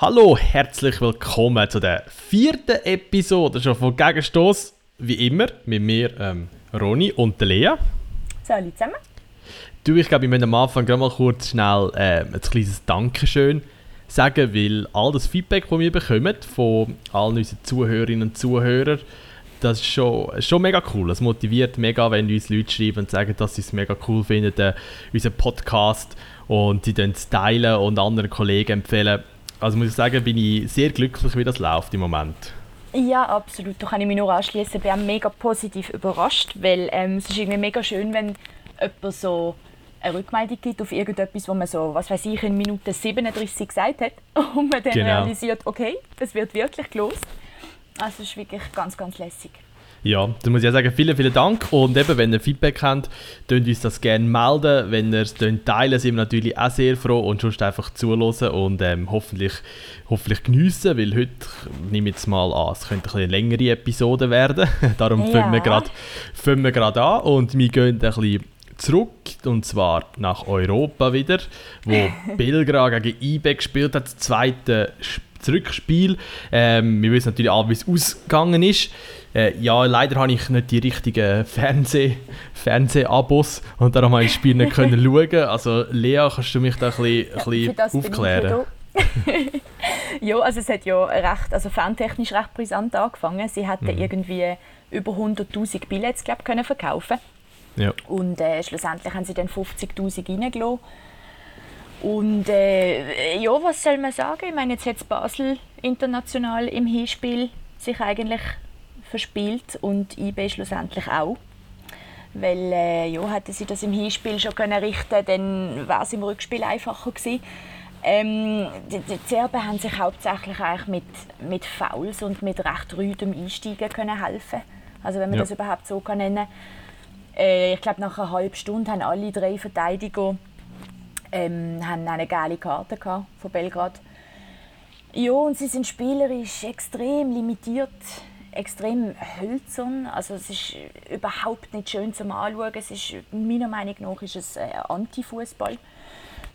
Hallo, herzlich willkommen zu der vierten Episode schon von Gegenstoß. Wie immer mit mir, ähm, Roni und der Lea. Salut zusammen. Du, ich glaube, wir müssen am Anfang gerade mal kurz schnell äh, ein kleines Dankeschön sagen, weil all das Feedback, das wir bekommen von allen unseren Zuhörerinnen und Zuhörern, das ist schon, schon mega cool. Es motiviert mega, wenn uns Leute schreiben und sagen, dass sie es mega cool finden, äh, unseren Podcast und sie es teilen und anderen Kollegen empfehlen. Also muss ich sagen, bin ich sehr glücklich, wie das läuft im Moment. Ja, absolut. Da kann ich mich nur anschließen. Ich bin mega positiv überrascht, weil ähm, es ist irgendwie mega schön, wenn jemand so eine Rückmeldung gibt auf irgendetwas, wo man so, was weiß ich, in Minute 37 gesagt hat und man dann genau. realisiert, okay, es wird wirklich gelost. Also es ist wirklich ganz, ganz lässig. Ja, da muss ich ja sagen, vielen, vielen Dank. Und eben, wenn ihr Feedback habt, könnt uns das gerne melden. Wenn ihr es teilen, sind wir natürlich auch sehr froh und sonst einfach zuhören und ähm, hoffentlich, hoffentlich geniessen, weil heute, nehme ich jetzt mal an, es könnte eine längere Episode werden. Darum ja. fangen wir gerade an und wir gehen ein bisschen zurück und zwar nach Europa wieder, wo Belgrad gegen IBE gespielt hat, das zweite Zurückspiel. Ähm, wir wissen natürlich auch, wie es ausgegangen ist. Äh, ja, leider habe ich nicht die richtigen Fernseh Fernsehabos und darum habe ich das Spiel nicht können schauen. Also Lea, kannst du mich da ein bisschen, ja, bisschen aufklären? ja, also es hat ja recht, also fantechnisch recht brisant angefangen. Sie hatten mhm. irgendwie über 100'000 Billets glaub, können verkaufen ja. Und äh, schlussendlich haben sie dann 50'000 reingelassen. Und äh, ja, was soll man sagen? Ich meine, jetzt hat Basel international im Hinspiel sich eigentlich verspielt und IB schlussendlich auch. Weil äh, ja, hätten sie das im Hinspiel schon können richten dann wäre es im Rückspiel einfacher gewesen. Ähm, die, die Serben haben sich hauptsächlich eigentlich mit, mit Fouls und mit recht rüdem Einsteigen können helfen. Also wenn man ja. das überhaupt so kann nennen äh, Ich glaube, nach einer halben Stunde haben alle drei Verteidiger ähm, haben eine geile Karte von Belgrad. Ja, und sie sind spielerisch extrem limitiert extrem hölzern. Also es ist überhaupt nicht schön zum Anschauen. Es ist, meiner Meinung nach ist es ein Anti-Fußball,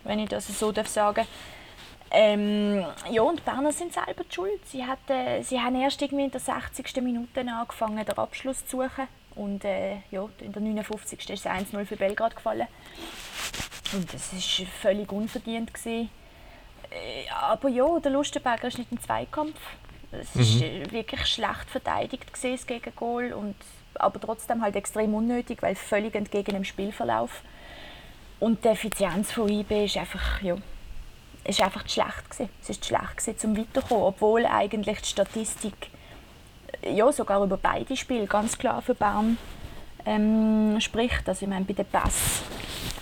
wenn ich das so darf sagen ähm, ja, und die Berner sind selber schuld. Sie, hatten, sie haben erst irgendwie in der 60. Minute angefangen, den Abschluss zu suchen. Und äh, ja, in der 59. ist es 1-0 für Belgrad gefallen. Und das war völlig unverdient. Gewesen. Äh, aber ja, der Lustenberger ist nicht im Zweikampf. Es mhm. ist wirklich schlecht verteidigt gewesen, gegen Goal und aber trotzdem halt extrem unnötig, weil völlig entgegen dem Spielverlauf. Und die Effizienz von IB ist einfach, ja, ist einfach schlecht gewesen. Es ist schlecht gewesen, zum weiterkommen, obwohl eigentlich die Statistik ja sogar über beide Spiele ganz klar für Bern ähm, spricht. Also ich meine, bei den Pass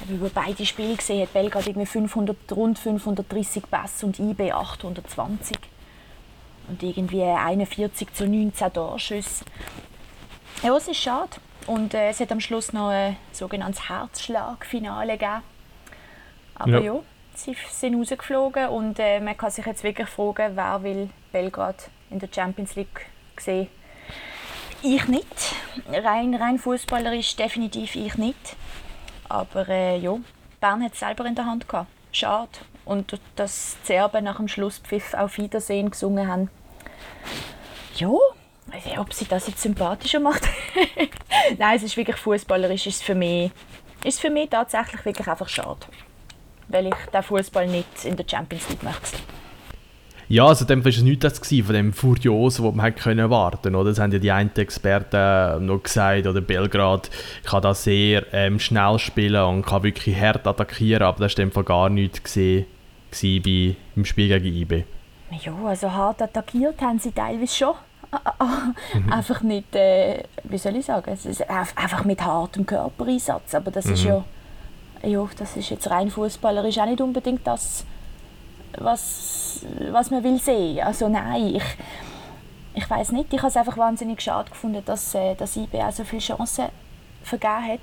über beide Spiele gesehen hat Belgrad irgendwie 500, rund 530 Pass und IB 820 und irgendwie 41 zu 19 Torschüsse. Ja, es ist schade. Und äh, es hat am Schluss noch ein sogenanntes Herzschlagfinale gegeben. Aber ja, ja sie sind rausgeflogen und äh, man kann sich jetzt wirklich fragen, wer will Belgrad in der Champions League sehen. Ich nicht. Rein, rein fußballerisch definitiv ich nicht. Aber äh, ja, Bern hat es selber in der Hand gehabt. Schade. Und dass die Serben nach dem Schlusspfiff auf Wiedersehen gesungen haben, ja, ob sie das jetzt sympathischer macht. Nein, es ist wirklich fußballerisch, ist für mich, ist für mich tatsächlich wirklich einfach schade, weil ich den Fußball nicht in der Champions League möchte. Ja, also dem war es nicht das gewesen, von dem Furioso, das man können warten oder? Das haben ja die einen Experten noch gesagt, oder Belgrad kann da sehr ähm, schnell spielen und kann wirklich hart attackieren, aber das war dem gar nichts gesehen im Spiel gegen IB. Ja, also hart attackiert haben sie teilweise schon. Mhm. einfach nicht, äh, wie soll ich sagen, es ist einfach mit hartem Körpereinsatz. Aber das mhm. ist ja, ja, das ist jetzt rein fußballerisch auch nicht unbedingt das, was, was man will sehen. Also nein, ich, ich weiß nicht. Ich habe es einfach wahnsinnig schade gefunden, dass, äh, dass IB auch so viele Chancen vergeben hat.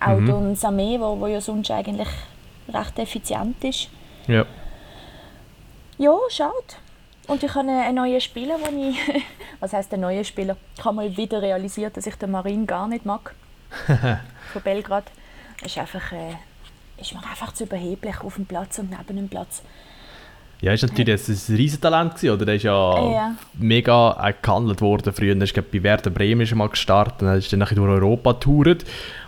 Auch mhm. durch Samé, wo, wo ja sonst eigentlich recht effizient ist. Ja. Ja, schade. Und ich habe einen neuen Spieler, wo ich, was heißt der neue Spieler? Ich habe mal wieder realisiert, dass ich den Marin gar nicht mag. von Belgrad. Ist einfach, äh, ist mir einfach zu überheblich auf dem Platz und neben dem Platz. Ja, ist natürlich ein Riesentalent gewesen, oder? Der ist ja, ja. mega gehandelt worden früher. Er ist bei Werder Bremen schon mal gestartet, dann ist dann durch Europa getourt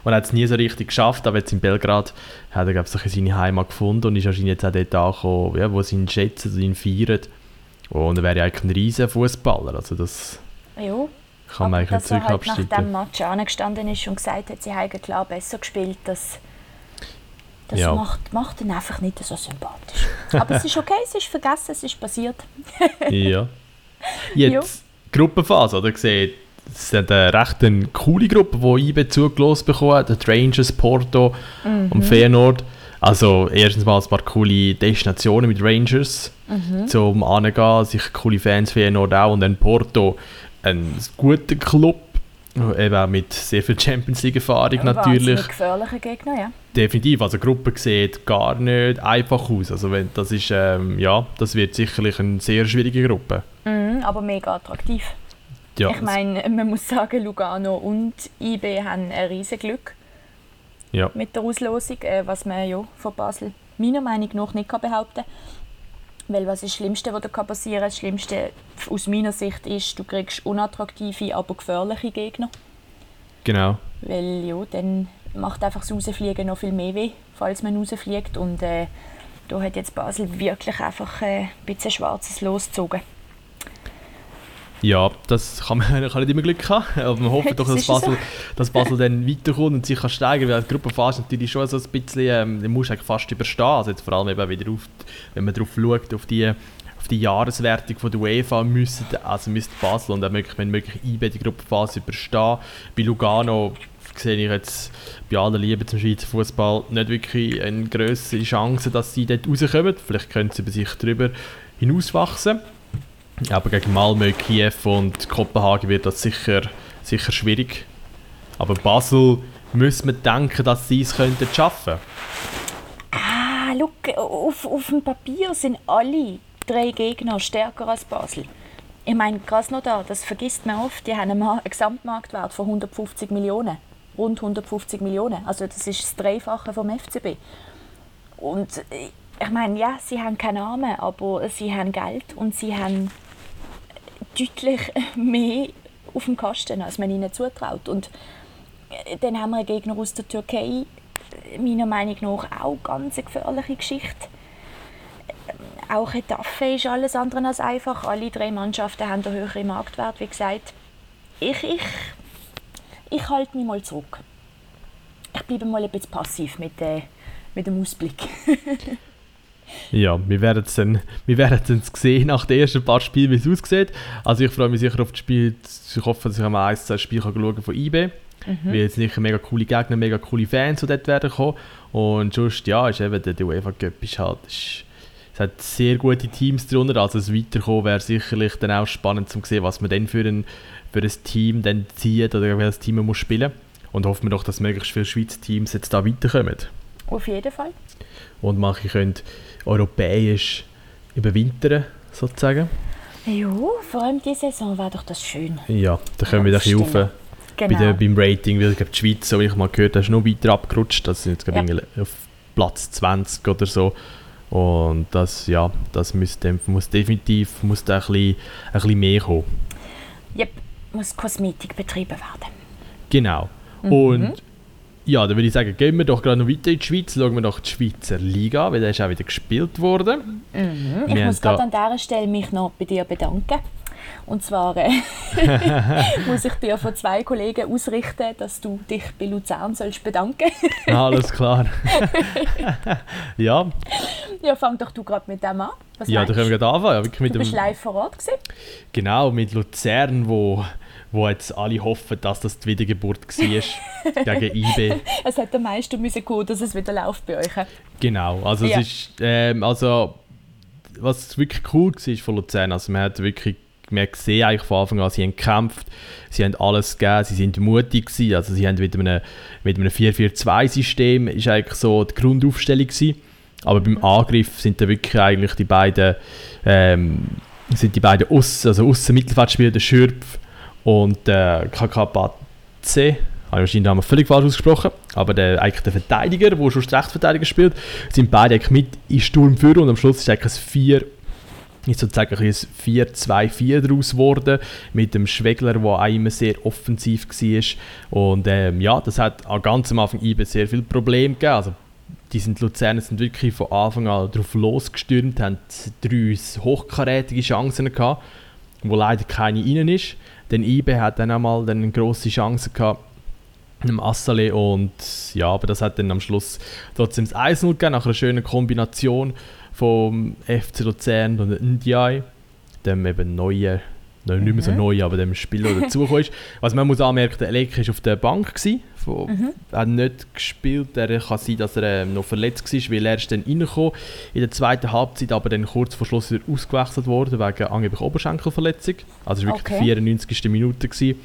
und hat es nie so richtig geschafft, aber jetzt in Belgrad hat er, glaube ich, seine Heimat gefunden und ist wahrscheinlich jetzt auch dort angekommen, ja, wo sie ihn schätzen, ihn feiern. Und er wäre ja eigentlich ein riesen Fußballer, also das ja. kann man eigentlich nicht. Halt nach dem Match angestanden ist und gesagt hat, sie hätten klar besser gespielt, das das ja. macht, macht ihn einfach nicht so sympathisch. Aber es ist okay, es ist vergessen, es ist passiert. ja. Jetzt Gruppenphase, oder? Gesehen, es ist eine recht eine coole Gruppe, die IBE zugelassen bekommen hat. Die Rangers, Porto mhm. und Feyenoord. Also erstens mal ein paar coole Destinationen mit Rangers mhm. zum Angehen, sicher coole Fans Feyenoord auch und dann Porto, ein guter Club, eben auch mit sehr viel Champions League Erfahrung ja, natürlich. gefährliche Gegner, ja. Definitiv, also die Gruppe sieht gar nicht einfach aus. Also wenn, das ist, ähm, ja, das wird sicherlich eine sehr schwierige Gruppe. Mhm, aber mega attraktiv. Ja, ich meine, man muss sagen, Lugano und IB haben ein riesiges Glück ja. mit der Auslosung, äh, was man ja von Basel meiner Meinung nach nicht kann behaupten kann. Weil was ist das Schlimmste, was da passieren kann? Das Schlimmste aus meiner Sicht ist, du kriegst unattraktive, aber gefährliche Gegner. Genau. Weil ja, dann macht einfach das Rausfliegen noch viel mehr weh, falls man rausfliegt. Und äh, da hat jetzt Basel wirklich einfach äh, ein bisschen schwarzes losgezogen. Ja, das kann man kann nicht immer Glück haben, aber wir hoffen doch, dass Basel, so. dass Basel dann weiterkommt und sich kann steigen weil die Gruppenphase natürlich schon so ein bisschen, ähm, muss eigentlich fast überstehen, also jetzt vor allem eben wieder auf, wenn man darauf schaut, auf die, auf die Jahreswertung von der UEFA müssen, also müsste Basel und auch möglich, wenn möglich IB die Gruppenphase überstehen. Bei Lugano sehe ich jetzt bei aller Liebe zum Schweizer Fußball nicht wirklich eine größere Chance, dass sie dort rauskommen. Vielleicht können sie über sich darüber hinauswachsen. Aber gegen Malmö, Kiew und Kopenhagen wird das sicher, sicher schwierig. Aber Basel müssen wir denken, dass sie es könnten schaffen Ah, look, auf, auf dem Papier sind alle drei Gegner stärker als Basel. Ich meine, Krasnodar, das vergisst man oft, die haben einen Gesamtmarktwert von 150 Millionen. Rund 150 Millionen. Also das ist das Dreifache vom FCB. Und äh, ich meine, ja, sie haben keinen Namen, aber sie haben Geld und sie haben deutlich mehr auf dem Kasten, als man ihnen zutraut. Und äh, dann haben wir einen Gegner aus der Türkei, meiner Meinung nach auch ganz eine gefährliche Geschichte. Äh, auch Etaffe ist alles andere als einfach. Alle drei Mannschaften haben einen höheren Marktwert. Wie gesagt, ich, ich, ich halte mich mal zurück. Ich bleibe mal ein bisschen passiv mit, äh, mit dem Ausblick. Ja, wir werden es dann, wir werden es sehen nach den ersten paar Spielen, wie es aussieht. Also ich freue mich sicher auf das Spiel. Ich hoffe, dass ich einmal ein, zwei Spiele schauen von IB. Mhm. Weil jetzt sicher mega coole Gegner, mega coole Fans, die dort werden kommen. Und sonst, ja, ist eben der UEFA Cup ist halt... Ist, es hat sehr gute Teams drunter, also das Weiterkommen wäre sicherlich dann auch spannend zu sehen, was man dann für ein, für ein Team dann zieht oder welches Team man muss spielen. Und hoffen wir doch, dass möglichst viele Schweizer Teams jetzt da weiterkommen. Auf jeden Fall. Und manche können europäisch überwintern, sozusagen. Ja, vor allem diese Saison wäre doch das schön. Ja, da können wir ein bisschen rauf. Genau. Bei der, beim Rating, weil ich glaube, die Schweiz, so wie ich mal gehört habe, ist noch weiter abgerutscht. Das sind jetzt ja. auf Platz 20 oder so. Und das, ja, das muss, muss definitiv muss da ein, bisschen, ein bisschen mehr kommen. Yep, muss Kosmetik betrieben werden. Genau. Mhm. Und ja, dann würde ich sagen, gehen wir doch gerade noch weiter in die Schweiz, schauen wir noch die Schweizer Liga, weil da ist auch wieder gespielt worden. Mhm. Ich muss gerade an dieser Stelle mich noch bei dir bedanken. Und zwar äh, muss ich dir von zwei Kollegen ausrichten, dass du dich bei Luzern sollst bedanken Alles klar. ja. Ja, fang doch du gerade mit dem an. Was ja, da können wir gerade anfangen. Ja, mit du bist dem, live vor Ort gewesen. Genau, mit Luzern, wo wo jetzt alle hoffen, dass das die Wiedergeburt war gegen IB. Es hat am meisten müssen gehen, dass es wieder läuft bei euch. Genau, also ja. es ist, ähm, also was wirklich cool war von Luzern, also man hat wirklich man hat gesehen eigentlich von Anfang an, sie haben gekämpft, sie haben alles gegeben, sie sind mutig gewesen, also sie haben mit einem, mit einem 4-4-2-System ist eigentlich so die Grundaufstellung gewesen. aber beim Angriff sind da wirklich eigentlich die beiden ähm, sind die beiden Aussen, also Aussen-Mittelfeldspieler, der Schürpf und der Kakabatze, habe ich wahrscheinlich den Namen völlig falsch ausgesprochen, aber der, eigentlich der Verteidiger, der schon Rechtsverteidiger spielt, sind beide mit in Sturm führen und am Schluss ist eigentlich ein ist sozusagen ein 4-2-4 daraus geworden, mit dem Schwegler, der auch immer sehr offensiv war. Und ähm, ja, das hat ganz am Anfang IBE sehr viele Probleme gegeben. Also, die sind Luzerner sind wirklich von Anfang an darauf losgestürmt, haben drei hochkarätige Chancen gehabt, wo leider keine rein ist. Denn IBE hat dann einmal eine grosse Chance gehabt, einem Assale und ja, aber das hat dann am Schluss trotzdem das 1-0 gegeben, nach einer schönen Kombination vom FC Luzern und NDI, dem eben neuen, nicht mehr so mhm. neu, aber dem Spieler, der dazugekommen ist. Was man muss anmerken, der Elek war auf der Bank, gewesen, von, mhm. hat nicht gespielt, er kann sein, dass er ähm, noch verletzt war, weil er ist dann reingekommen in der zweiten Halbzeit, aber dann kurz vor Schluss wieder ausgewechselt worden, wegen angeblich Oberschenkelverletzung, also es war wirklich okay. die 94. Minute, gewesen,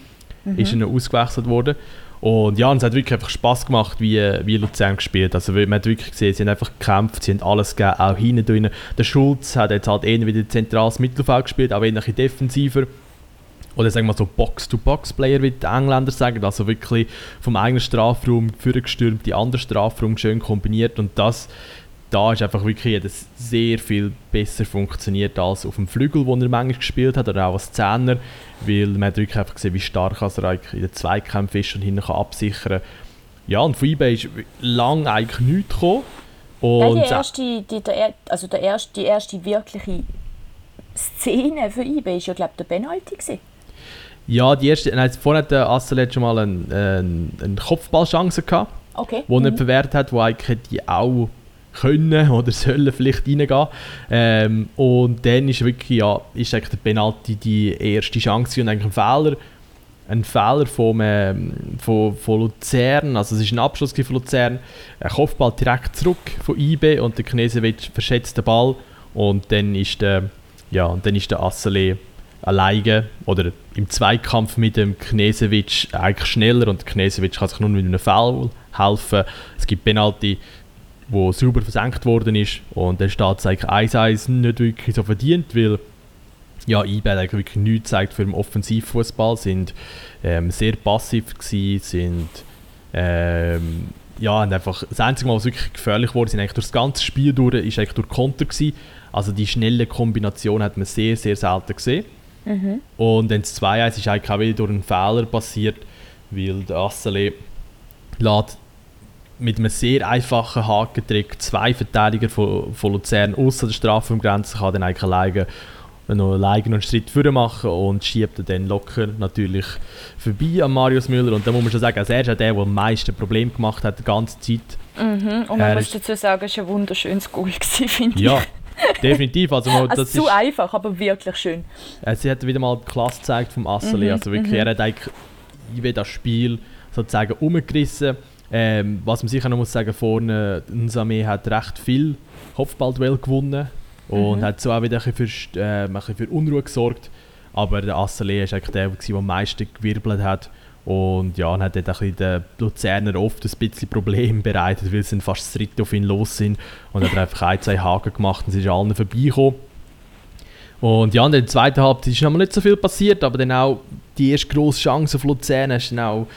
mhm. ist er noch ausgewechselt worden. Und ja, es hat wirklich einfach Spass gemacht, wie, wie Luzern gespielt. Also man hat wirklich gesehen, sie haben einfach gekämpft, sie haben alles gegeben, auch hinten drin. Der Schulz hat jetzt halt eher wieder zentrales Mittelfeld gespielt, auch eher ein bisschen defensiver. Oder sagen wir so Box-to-Box-Player, wie die Engländer sagen. Also wirklich vom eigenen Strafraum vorgestürmt, die anderen Strafraum schön kombiniert. Und das da ist einfach wirklich das sehr viel besser funktioniert als auf dem Flügel, wo er manchmal gespielt hat, oder auch als Zehner, weil man hat wirklich einfach gesehen, wie stark er in den Zweikämpfen ist und hinten kann absichern Ja, und von eBay ist lange eigentlich nichts gekommen. Und die, erste, die, der, also der erste, die erste wirkliche Szene für eBay war ja, glaube ich, der Penalty. Gewesen. Ja, die erste, nein, vorhin hatte Assel schon mal eine, eine, eine Kopfballchance gehabt, okay. die er mhm. verwehrt hat, wo eigentlich die auch können oder sollen vielleicht reingehen. Ähm, und dann ist wirklich, ja, ist eigentlich der Penalty die erste Chance und eigentlich ein Fehler, ein Fehler vom, ähm, von, von Luzern, also es war ein Abschluss von Luzern, ein Kopfball direkt zurück von IB und der Knesewitsch verschätzt den Ball und dann ist der, ja, und dann ist der Assele alleine oder im Zweikampf mit dem Knesewitsch eigentlich schneller und der Knesewitsch kann sich nur mit einem Foul helfen. Es gibt Penalty wo sauber versenkt worden ist. Und dann steht es eigentlich 1-1 nicht wirklich so verdient, weil ja, IBE eigentlich wirklich nichts zeigt für den Offensivfußball, sind ähm, sehr passiv gewesen, sind ähm, ja, und einfach das einzige Mal, was wirklich gefährlich wurde, sind eigentlich durch das ganze Spiel durch, ist eigentlich durch Konter gewesen. Also die schnelle Kombination hat man sehr, sehr selten gesehen. Mhm. Und dann das 2-1 ist eigentlich auch wieder durch einen Fehler passiert, weil der Assele lädt mit einem sehr einfachen Hakentrick zwei Verteidiger von, von Luzern außer der Strafraumgrenze kann dann eigentlich alleine noch alleine einen Schritt vorne machen und schiebt dann locker natürlich vorbei an Marius Müller und da muss man schon sagen, also er ist der, der am meisten Probleme gemacht hat die ganze Zeit. Mhm. Und man er muss dazu sagen, es war ein wunderschönes Goal, finde ja. Definitiv. Also, also das zu ist, einfach, aber wirklich schön. Äh, sie hat wieder mal die Klasse gezeigt vom Asseli. Mhm, also wirklich, mhm. er hat eigentlich das Spiel sozusagen umgerissen ähm, was man sicher noch muss sagen, vorne, Nsame hat recht viel Kopfballduell gewonnen und mhm. hat so auch wieder ein bisschen, für, äh, ein bisschen für Unruhe gesorgt. Aber der Assele ist eigentlich der, der am meisten gewirbelt hat. Und ja, und hat dort ein den Luzerner oft ein bisschen Probleme bereitet, weil sie fast das dritte auf ihn los sind. Und hat einfach ein, zwei Haken gemacht und es ist allen vorbeigekommen. Und ja, in der zweiten Halbzeit ist noch nicht so viel passiert, aber dann auch die erste grosse Chance auf Luzern ist dann auch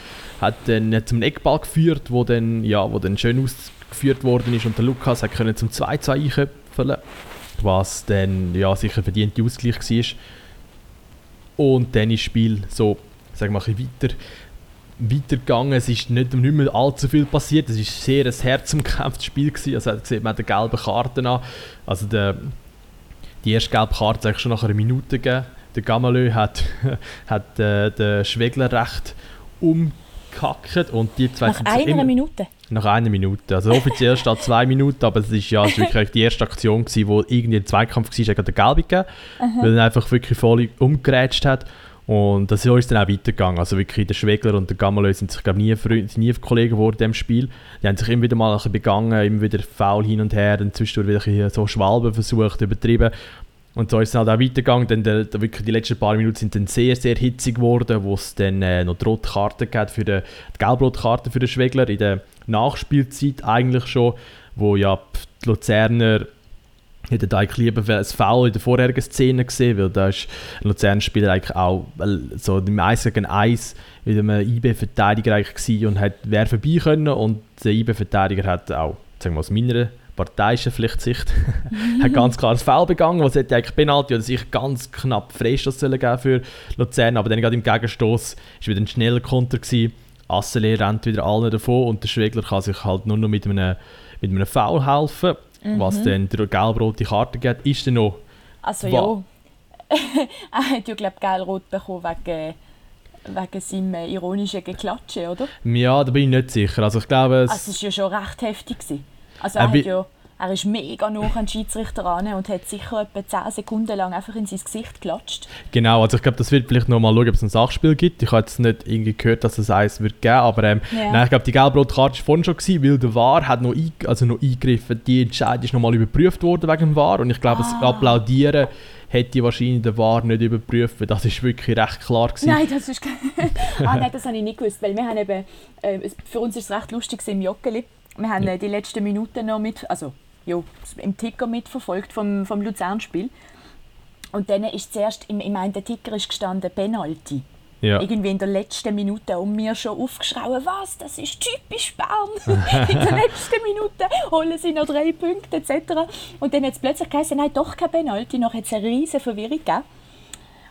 hat dann zum Eckball geführt, wo dann, ja, wo dann schön ausgeführt worden ist und der Lukas hat können zum 2-2 einköpfeln, was dann ja, sicher verdiente Ausgleich war. Und dann ist das Spiel so, wir mal, ein weiter weitergegangen. Es ist nicht, nicht mehr allzu viel passiert. Es war sehr ein herzumkämpftes Spiel. Gewesen. Also sieht man die gelben Karten an. Also der, die erste gelbe Karte hat schon nach einer Minute gegeben. Der Gamalö hat, hat äh, den Schwegler recht um abgehackt und die zwei Nach einer immer, Minute? Nach einer Minute. Also offiziell steht zwei Minuten, aber es ist ja es ist wirklich die erste Aktion gewesen, wo irgendwie ein Zweikampf war, hat der Gelbe gegeben, weil er einfach wirklich voll umgerätscht hat. Und das ist dann auch weitergegangen. Also wirklich der Schwegler und der Gamalö sind sich glaube nie, nie Kollegen geworden in diesem Spiel. Die haben sich immer wieder mal ein bisschen begangen, immer wieder faul hin und her, dann zwischendurch wieder so Schwalben versucht, übertrieben. Und so ist es halt auch weitergegangen. Dann der, der, wirklich die letzten paar Minuten sind dann sehr, sehr hitzig geworden, wo es dann äh, noch die rote Karte gab für die, die gelb-rote für den Schwegler in der Nachspielzeit eigentlich schon, wo ja die Luzerner hätten eigentlich lieber ein Foul in der vorherigen Szene gesehen, weil da ist ein Luzern-Spieler eigentlich auch so im 1 gegen 1 mit einem IB-Verteidiger eigentlich und hat wäre vorbei können und der IB-Verteidiger hat auch, sagen wir aus meiner parteiische vielleicht Sicht, hat ganz klar das Foul begangen, was hätte eigentlich Penalty oder sich ganz knapp Freistoß geben für Luzern, aber dann gerade im Gegenstoß war wieder ein schneller Konter gewesen. Assele rennt wieder alle davon und der Schwegler kann sich halt nur noch mit einem, mit einem Foul helfen, mhm. was dann die gelb-rote Karte gibt. Ist dann noch... Also ja, er hat ja glaube ich gelb-rot bekommen wegen wegen seinem ironischen Geklatschen, oder? Ja, da bin ich nicht sicher. Also ich glaube, es... Also es war ja schon recht heftig. Gewesen. Also er, er, hat ja, er ist mega nah an den Schiedsrichter ran und hat sicher etwa 10 Sekunden lang einfach in sein Gesicht geklatscht. Genau, also ich glaube, das wird vielleicht noch mal schauen, ob es ein Sachspiel gibt. Ich habe jetzt nicht irgendwie gehört, dass es eins wird geben, aber ähm, ja. nein, ich glaube, die gelb-rote Karte war vorhin schon, gewesen, weil der VAR hat noch, ein, also noch eingegriffen. Die Entscheidung ist noch mal überprüft worden wegen dem VAR und ich glaube, ah. das Applaudieren hätte wahrscheinlich der VAR nicht überprüft, weil das ist wirklich recht klar gewesen. Nein, das ist ah, nein, das habe ich nicht gewusst, weil wir haben eben, äh, für uns ist es recht lustig im Joggeli. Wir haben ja. Äh, die letzten Minuten noch mit, also ja, im Ticker mitverfolgt vom, vom Luzern-Spiel. Und dann ist zuerst, im, im einen Ticker ist gestanden Penalty. Ja. Irgendwie in der letzten Minute um mir schon aufgeschrien, was, das ist typisch Bern. in der letzten Minute holen sie noch drei Punkte etc. Und dann hat es plötzlich geheißen, nein, doch kein Penalty. Noch hat es eine riesige Verwirrung gegeben.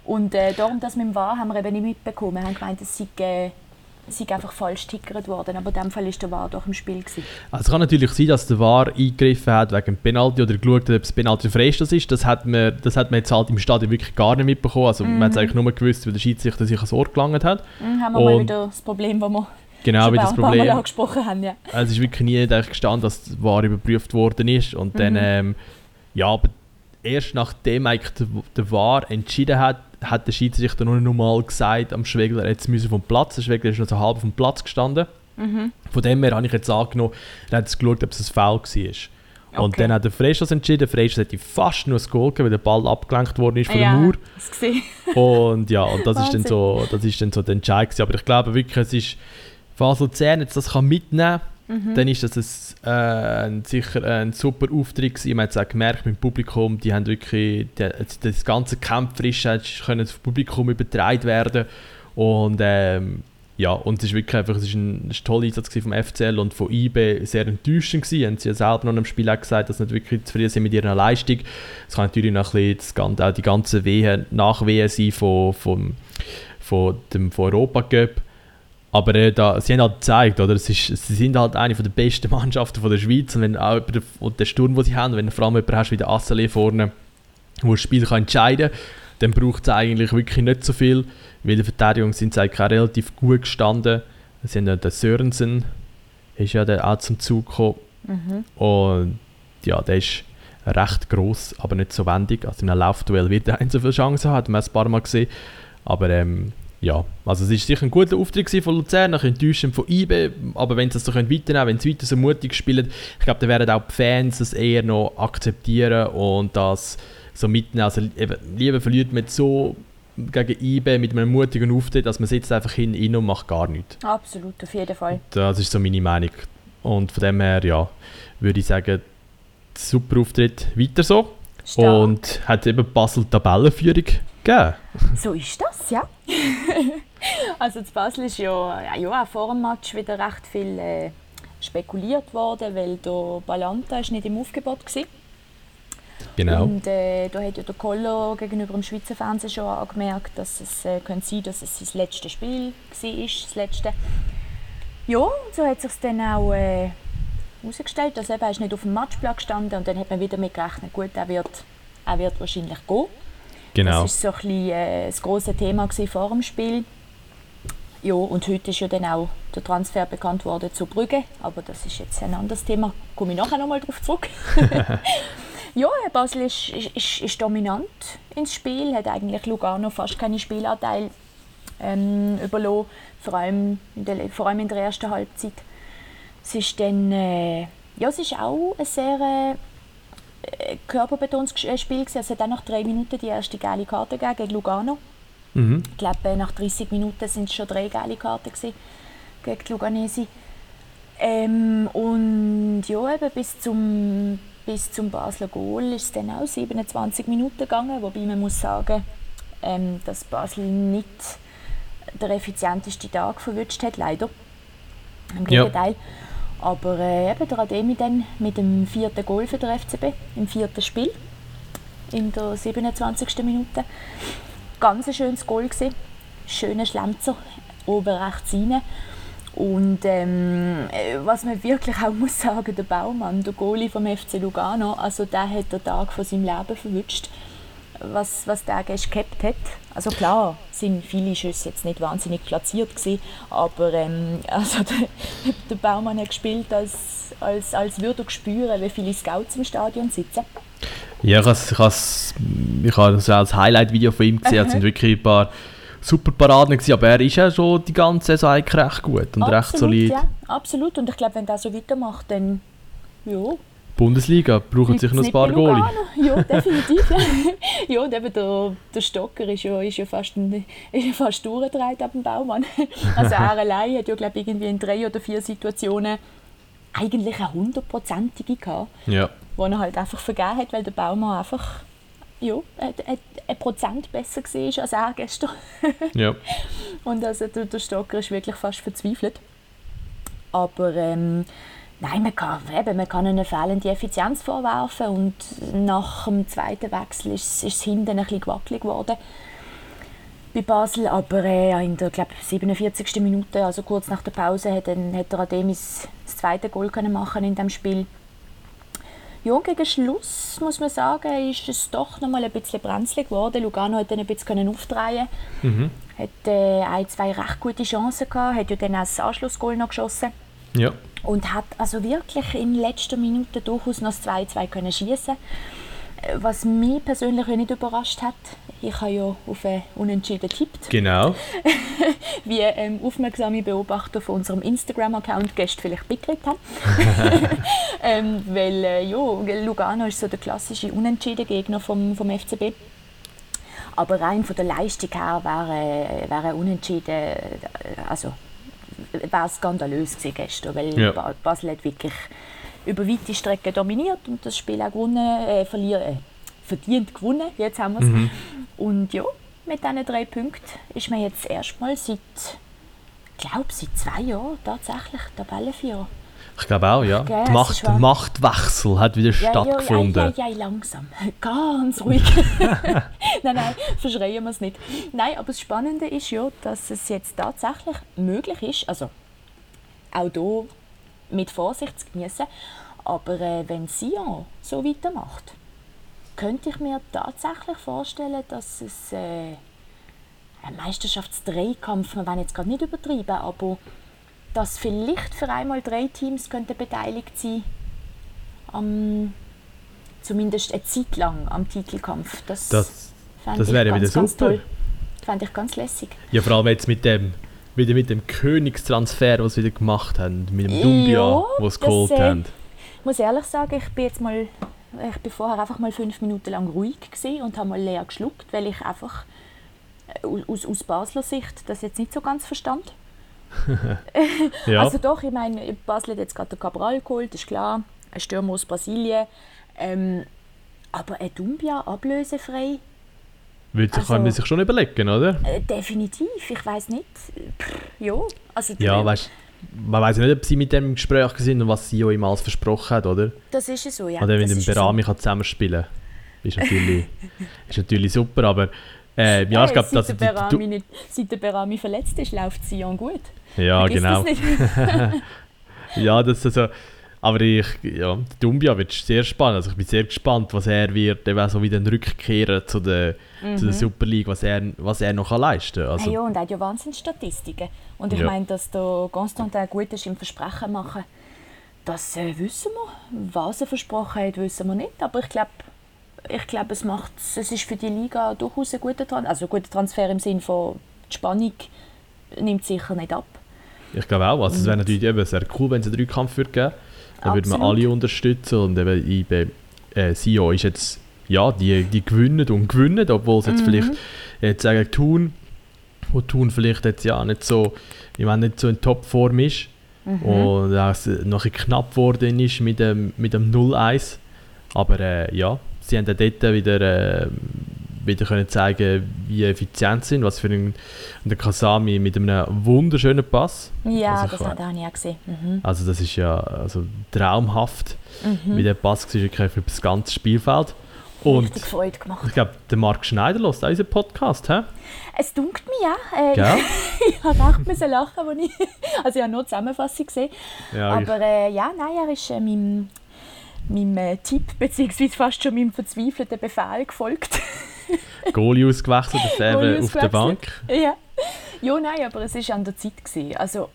Und äh, darum, dass mit dem War haben wir eben nicht mitbekommen. Wir haben gemeint, es sei, äh, sei einfach falsch tickert worden. Aber in dem Fall war der War doch im Spiel. Gewesen. Also es kann natürlich sein, dass der War eingegriffen hat wegen dem Penalty oder geschaut hat, ob es Penalty Freistoß ist. Das hat, man, das hat man jetzt halt im Stadion wirklich gar nicht mitbekommen. Also mhm. man hat es eigentlich nur gewusst, weil der Schiedsrichter sich ans Ohr gelangt hat. Mhm, haben wir Und mal wieder das Problem, das wir Genau, wie das Problem. Haben, ja. Also es ist wirklich nie gestanden, dass der War überprüft worden ist. Und mhm. dann, ähm, ja, aber erst nachdem eigentlich der, der War entschieden hat, hat der Schiedsrichter nur noch mal gesagt am Schwegler, jetzt müssen vom Platz. Der Schwegler ist noch so halb vom Platz gestanden. Mhm. Von dem her habe ich jetzt angenommen, er hat geschaut, ob es ein Foul war. Okay. Und dann hat der Freistoß entschieden. Freistoß hätte fast nur ein Goal gegeben, weil der Ball abgelenkt worden ist von ja, der Mauer. und ja, und das ist dann so, das ist dann so der Entscheid Aber ich glaube wirklich, es ist Basel 10 jetzt das kann mitnehmen Mhm. Dann ist das ein, äh, sicher ein super Auftritt gewesen. Man es auch gemerkt mit dem Publikum, die haben wirklich, die, das ganze Kämpferisch können das Publikum übertragen werden und ähm, ja, und es ist wirklich einfach, es ist ein, ein toller Einsatz vom FCL und von IB sehr enttäuschend gewesen. Haben sie ja selber noch im Spiel auch gesagt, dass sie nicht wirklich zufrieden sind mit ihrer Leistung. Es kann natürlich noch ein bisschen das, auch die ganze Wehe, Nachwehen sein von, von, von dem von Europa Cup. Aber äh, da, sie haben halt gezeigt, oder? Es ist, sie sind halt eine der besten Mannschaften von der Schweiz. Und wenn auch der, und der Sturm, den sie haben, wenn du vor allem jemanden hast wie der Assele vorne, wo das Spiel kann entscheiden kann, dann braucht es eigentlich wirklich nicht so viel. Weil in der Verteidigung sind sie eigentlich auch relativ gut gestanden. Sie haben ja den Sörensen, ist ja der auch zum Zug gekommen. Mhm. Und ja, der ist recht gross, aber nicht so wendig. Also in einem Laufduell wird er nicht so viele Chancen haben, haben wir ein paar Mal gesehen. Aber ähm, ja, also es war sicher ein guter Auftritt von Luzern, ein enttäuschend von IB, aber wenn sie das so weiternehmen wenn sie weiter so mutig spielen, ich glaube, dann werden auch die Fans das eher noch akzeptieren und das so mitnehmen. Also eben, lieber verliert man so gegen IB mit einem mutigen Auftritt, als man sitzt einfach hin und macht gar nichts. Absolut, auf jeden Fall. Das ist so meine Meinung. Und von dem her, ja, würde ich sagen, super Auftritt, weiter so. Stark. Und hat eben Basel Tabellenführung gegeben. So ist das, ja. also zu Basel ist ja, ja auch vor dem Match wieder recht viel äh, spekuliert worden, weil der Balanta ist nicht im Aufgebot war. Genau. Und äh, da hat ja der Koller gegenüber dem Schweizer Fernsehen schon angemerkt, dass es äh, könnte sein, dass es sein letztes Spiel war, das letzte. Ja, so hat es sich dann auch äh, herausgestellt, dass er ist nicht auf dem Matchplan gestanden und dann hat man wieder mit gerechnet, gut, er wird, er wird wahrscheinlich gehen. Genau. Das war so ein bisschen, äh, das große Thema vor dem Spiel. Ja, und heute ist ja dann auch der Transfer bekannt worden zu Brügge, aber das ist jetzt ein anderes Thema. Komme ich nachher nochmal darauf zurück. ja, Basel ist, ist, ist, dominant ins Spiel, hat eigentlich Lugano fast keinen Spielanteil ähm, überlassen, vor allem, in der, vor allem in der ersten Halbzeit. Es ist dann, äh, ja, es ist auch ein sehr äh, körperbetontes Spiel. Gewesen. Es hat dann nach drei Minuten die erste geile Karte gegeben gegen Lugano. Mhm. Ich glaube, nach 30 Minuten sind es schon drei geile Karten gewesen gegen die Luganesi. Ähm, und ja, eben bis zum, bis zum Basler Goal ist es dann auch 27 Minuten gegangen, wobei man muss sagen, ähm, dass Basel nicht der effizienteste Tag verwünscht hat, leider. Im Gegenteil. Ja. Aber äh, eben der Ademi dann mit dem vierten Goal für der FCB im vierten Spiel in der 27. Minute. Ganz ein schönes Goal gewesen. Schöner Schlemzer, oben rechts rein. Und ähm, was man wirklich auch muss sagen, der Baumann, der Goalie vom FC Lugano, also der hat den Tag von seinem Leben verwünscht was, was der gehabt hat. Also klar, sind viele Schüsse jetzt nicht wahnsinnig platziert gewesen, aber ähm, also der, der Baumann hat gespielt, als, als, als würde er spüren, wie viele Scouts im Stadion sitzen. Ja, ich habe ich habe das als Highlight-Video von ihm gesehen, es sind wirklich ein paar super Paraden gewesen, aber er ist ja schon die ganze Saison eigentlich recht gut und absolut, recht solid. Ja, absolut. Und ich glaube, wenn er so weitermacht, dann ja, Bundesliga brauchen sich noch ein paar Goalie. Ja, definitiv. Ja, und eben der, der Stocker ist ja, ist ja fast, ein, ist ja fast durchgedreht ab dem Baumann. Also er allein hat ja, glaube irgendwie in drei oder vier Situationen eigentlich eine hundertprozentige gehabt, ja. wo er halt einfach vergeben hat, weil der Baumann einfach ja, ein, ein Prozent besser war als er gestern. ja. Und also der, der Stocker ist wirklich fast verzweifelt. Aber ähm, Nein, man kann, eben, man kann eine fehlende Effizienz vorwerfen und nach dem zweiten Wechsel ist, ist es hinten ein bisschen wackelig geworden bei Basel, aber äh, in der glaub, 47. Minute, also kurz nach der Pause, hat, dann, hat der Ademis das zweite Goal können machen in dem Spiel. Ja, gegen Schluss, muss man sagen, ist es doch noch mal ein bisschen brenzlig geworden. Lugano hat dann ein bisschen aufdrehen mhm. hat äh, ein, zwei recht gute Chancen gehabt, hat ja dann auch das Anschlussgoal noch geschossen. Ja und hat also wirklich in letzter Minute durchaus noch 2-2 können schießen. Was mich persönlich nicht überrascht hat, ich habe ja auf einen Unentschieden getippt. Genau. Wie ähm, aufmerksame Beobachter von unserem Instagram-Account gestern vielleicht mitgekriegt haben. ähm, weil äh, ja, Lugano ist so der klassische Unentschieden-Gegner vom, vom FCB. Aber rein von der Leistung her wäre, wäre Unentschieden, äh, also wäre skandalös gestern, weil ja. Basel hat wirklich über weite Strecken dominiert und das Spiel auch gewonnen, äh, verlieren, äh, verdient gewonnen, jetzt haben wir es. Mhm. Und ja, mit diesen drei Punkten ist man jetzt erstmal seit, glaube seit zwei Jahren tatsächlich Tabellenführer. Ich glaube auch, ja. Gell, Macht, der Machtwechsel hat wieder ja, stattgefunden. Ja, ja, ja, langsam. Ganz ruhig. nein, nein, verschreien wir es nicht. Nein, aber das Spannende ist ja, dass es jetzt tatsächlich möglich ist, also auch hier mit Vorsicht zu genießen, aber äh, wenn Sion so weitermacht, könnte ich mir tatsächlich vorstellen, dass es äh, ein Meisterschaftsdreikampf, man will jetzt gerade nicht übertreiben, aber dass vielleicht für einmal drei Teams könnten beteiligt sein am, zumindest eine Zeit lang am Titelkampf. Das, das, das wäre wieder super. Toll. Fände ich ganz lässig. Ja, vor allem jetzt mit dem, wieder mit dem Königstransfer, was sie wieder gemacht haben, mit dem Dumbia, was sie geholt äh, haben. Ich muss ehrlich sagen, ich bin jetzt mal, ich bin vorher einfach mal fünf Minuten lang ruhig und habe mal leer geschluckt, weil ich einfach äh, aus, aus Basler Sicht das jetzt nicht so ganz verstand. ja. Also doch, ich meine, Basel hat jetzt gerade den Cabral geholt, ist klar, ein Stürmer aus Brasilien. Ähm, aber ein Dumbia ablösefrei? Würde also, kann man sich schon überlegen, oder? Äh, definitiv, ich weiß nicht. Pff, ja, also ja, weißt, man weiß nicht, ob sie mit dem Gespräch sind und was sie ihm alles versprochen hat, oder? Das ist so, ja. Oder mit dem Berami so. zusammenspielen ist natürlich, ist natürlich super, aber äh, ja, ich glaube, dass... Seit der, Berami nicht, seit der Berami verletzt ist, läuft Sion gut. Ja, Vergiss genau. Das ja, das also... Aber ich, ja, Dumbia wird sehr spannend. Also ich bin sehr gespannt, was er wird, eben so wieder rückkehren zu der, mhm. zu der. Super League, was er, was er noch leisten kann. Also, hey, ja, und er hat ja Wahnsinnsstatistiken. Und ich ja. meine, dass der Constantin gut ist im Versprechen machen, das äh, wissen wir. Was er versprochen hat, wissen wir nicht. Aber ich glaube, ich glaube, es, macht, es ist für die Liga durchaus ein guter Transfer. Also ein guter Transfer im Sinne von, die Spannung nimmt sicher nicht ab. Ich glaube auch. Also es wäre natürlich eben sehr cool, wenn es einen Dreikampf würde geben. Dann würden wir alle unterstützen. Und eben IB, äh, Sio ist jetzt, ja, die, die gewinnen und gewinnen, obwohl es jetzt mhm. vielleicht, jetzt sagen Thun, wo Thun vielleicht jetzt ja nicht so, ich meine, nicht so in Topform ist. Mhm. Und es noch ein knapp geworden ist mit dem, mit dem 0-1. Aber äh, ja, sie haben dort wieder äh, wieder können zeigen wie effizient sie sind, was für ein der Kasami mit einem wunderschönen Pass. Ja, also, das ich auch gesehen. Mhm. Also das ist ja also traumhaft, mhm. wie der Pass war, wirklich für das ganze Spielfeld. Und Richtig Freude gemacht. Ich glaube, der Marc Schneider lässt auch unseren Podcast, hä? Es dunkt mich ja. Äh, ich habe recht lachen, als ich, also ich habe nur die Zusammenfassung gesehen. Ja, Aber äh, ja, nein, er ist äh, meinem, meinem äh, Tipp, beziehungsweise fast schon meinem verzweifelten Befehl gefolgt. Goalie ausgewechselt, das eben auf der Bank. Ja. ja, nein, aber es war an der Zeit. Gewesen. Also,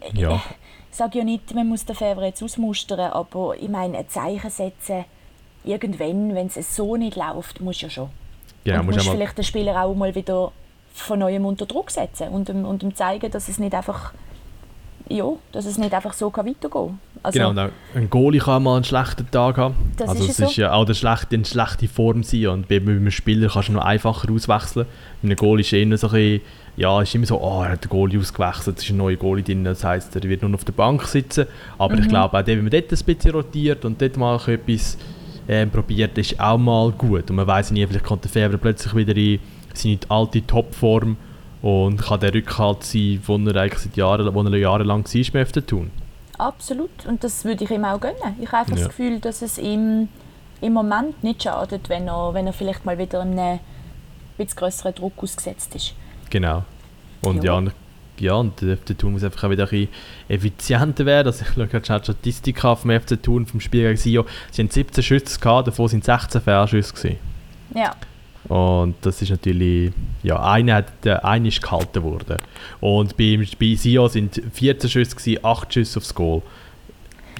äh, ja. ich sage ja nicht, man muss den Fevre jetzt ausmustern, aber ich meine, ein Zeichen setzen irgendwann, wenn es so nicht läuft, muss ja schon. Genau, und musst vielleicht den Spieler auch mal wieder von neuem unter Druck setzen und ihm, und ihm zeigen, dass es nicht einfach ja, dass es nicht einfach so weitergehen kann. Also, genau, ein Goalie kann mal einen schlechten Tag haben. Das also ist es so. ist ja auch eine schlechte, eine schlechte Form sein und bei, einem Spieler kannst du noch einfacher auswechseln. Bei einem Goalie ist immer so ein bisschen, ja, ist immer so, oh, er hat den Goalie ausgewechselt, es ist ein neuer Goalie drin, das heisst, er wird nur auf der Bank sitzen. Aber mhm. ich glaube auch, wenn man dort ein bisschen rotiert und dort mal etwas äh, probiert, ist auch mal gut. Und man weiß nie, vielleicht kommt der Februar plötzlich wieder in seine alte Topform und kann der Rückhalt sein, wo er eigentlich seit Jahren, wo er jahrelang war, tun. Absolut. Und das würde ich ihm auch gönnen. Ich habe einfach ja. das Gefühl, dass es ihm im Moment nicht schadet, wenn er, wenn er vielleicht mal wieder einem bisschen größeren Druck ausgesetzt ist. Genau. Und ja, ja ja, und der FC Thun muss einfach auch wieder ein bisschen effizienter werden. Also ich schaue gerade die Statistik vom FC Thun vom Spiel gegen Sio. Sie haben 17 Schüsse gehabt, davon sind 16 Fernschüsse Ja. Und das ist natürlich, ja, einer, hat, einer ist gehalten worden. Und bei, bei Sio sind 14 Schüsse, gewesen, 8 Schüsse aufs Goal.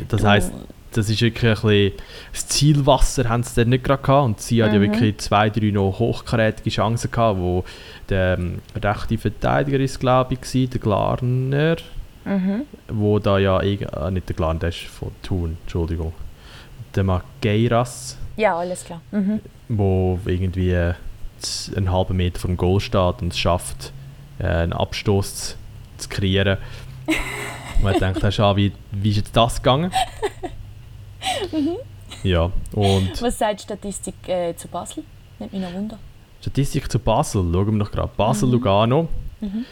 Das heisst, das ist wirklich ein bisschen, das Zielwasser haben sie dann nicht gerade gehabt. Und sie mhm. hat ja wirklich zwei, drei noch hochkarätige Chancen gehabt, wo der ähm, rechte Verteidiger ist, glaube ich, war, der Glarner, mhm. wo da ja, äh, nicht der Glarner, der ist von Thun, Entschuldigung, der Mageiras. Ja, alles klar. Mhm. Wo irgendwie einen halben Meter vom Goal steht und es schafft, äh, einen Abstoß zu, kreieren. Und man denkt, wie, wie ist jetzt das gegangen? mhm. Ja, und... Was sagt die Statistik äh, zu Basel? Nicht mich noch Wunder. Statistik zu Basel, schauen wir noch gerade. Basel-Lugano. Mhm. mhm.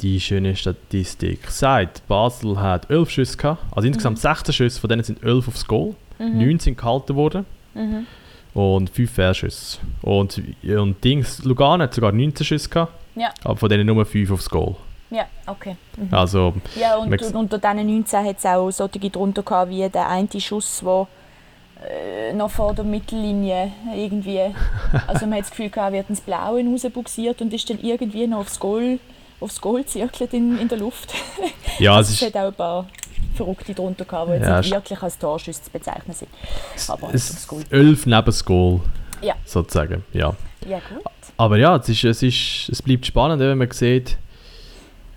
Die schöne Statistik sagt, Basel hat 11 Schüsse gehabt, also insgesamt mhm. 16 Schüsse, von denen sind 11 aufs Goal, mhm. 9 sind gehalten worden mhm. Und 5 Fehlschüsse. Und, und Dings, Lugano hat sogar 19 Schüsse gehabt, ja. aber von denen nur 5 aufs Goal. Ja, okay. Mhm. Also, ja, und, und unter diesen 19 hat es auch solche drunter gehabt, wie der eine Schuss, der äh, noch vor der Mittellinie irgendwie. Also man hat das Gefühl, er wird ins Blaue rausbuxiert und ist dann irgendwie noch aufs Goal, aufs Goal zirkelt in, in der Luft. Ja, also es, es hat auch ein paar Verrückte drunter gehabt, die jetzt ja, nicht wirklich als Torschüsse zu bezeichnen sind. Aber es ist elf neben das Goal, ja. sozusagen. Ja. ja, gut. Aber ja, es, ist, es, ist, es bleibt spannend, wenn man sieht,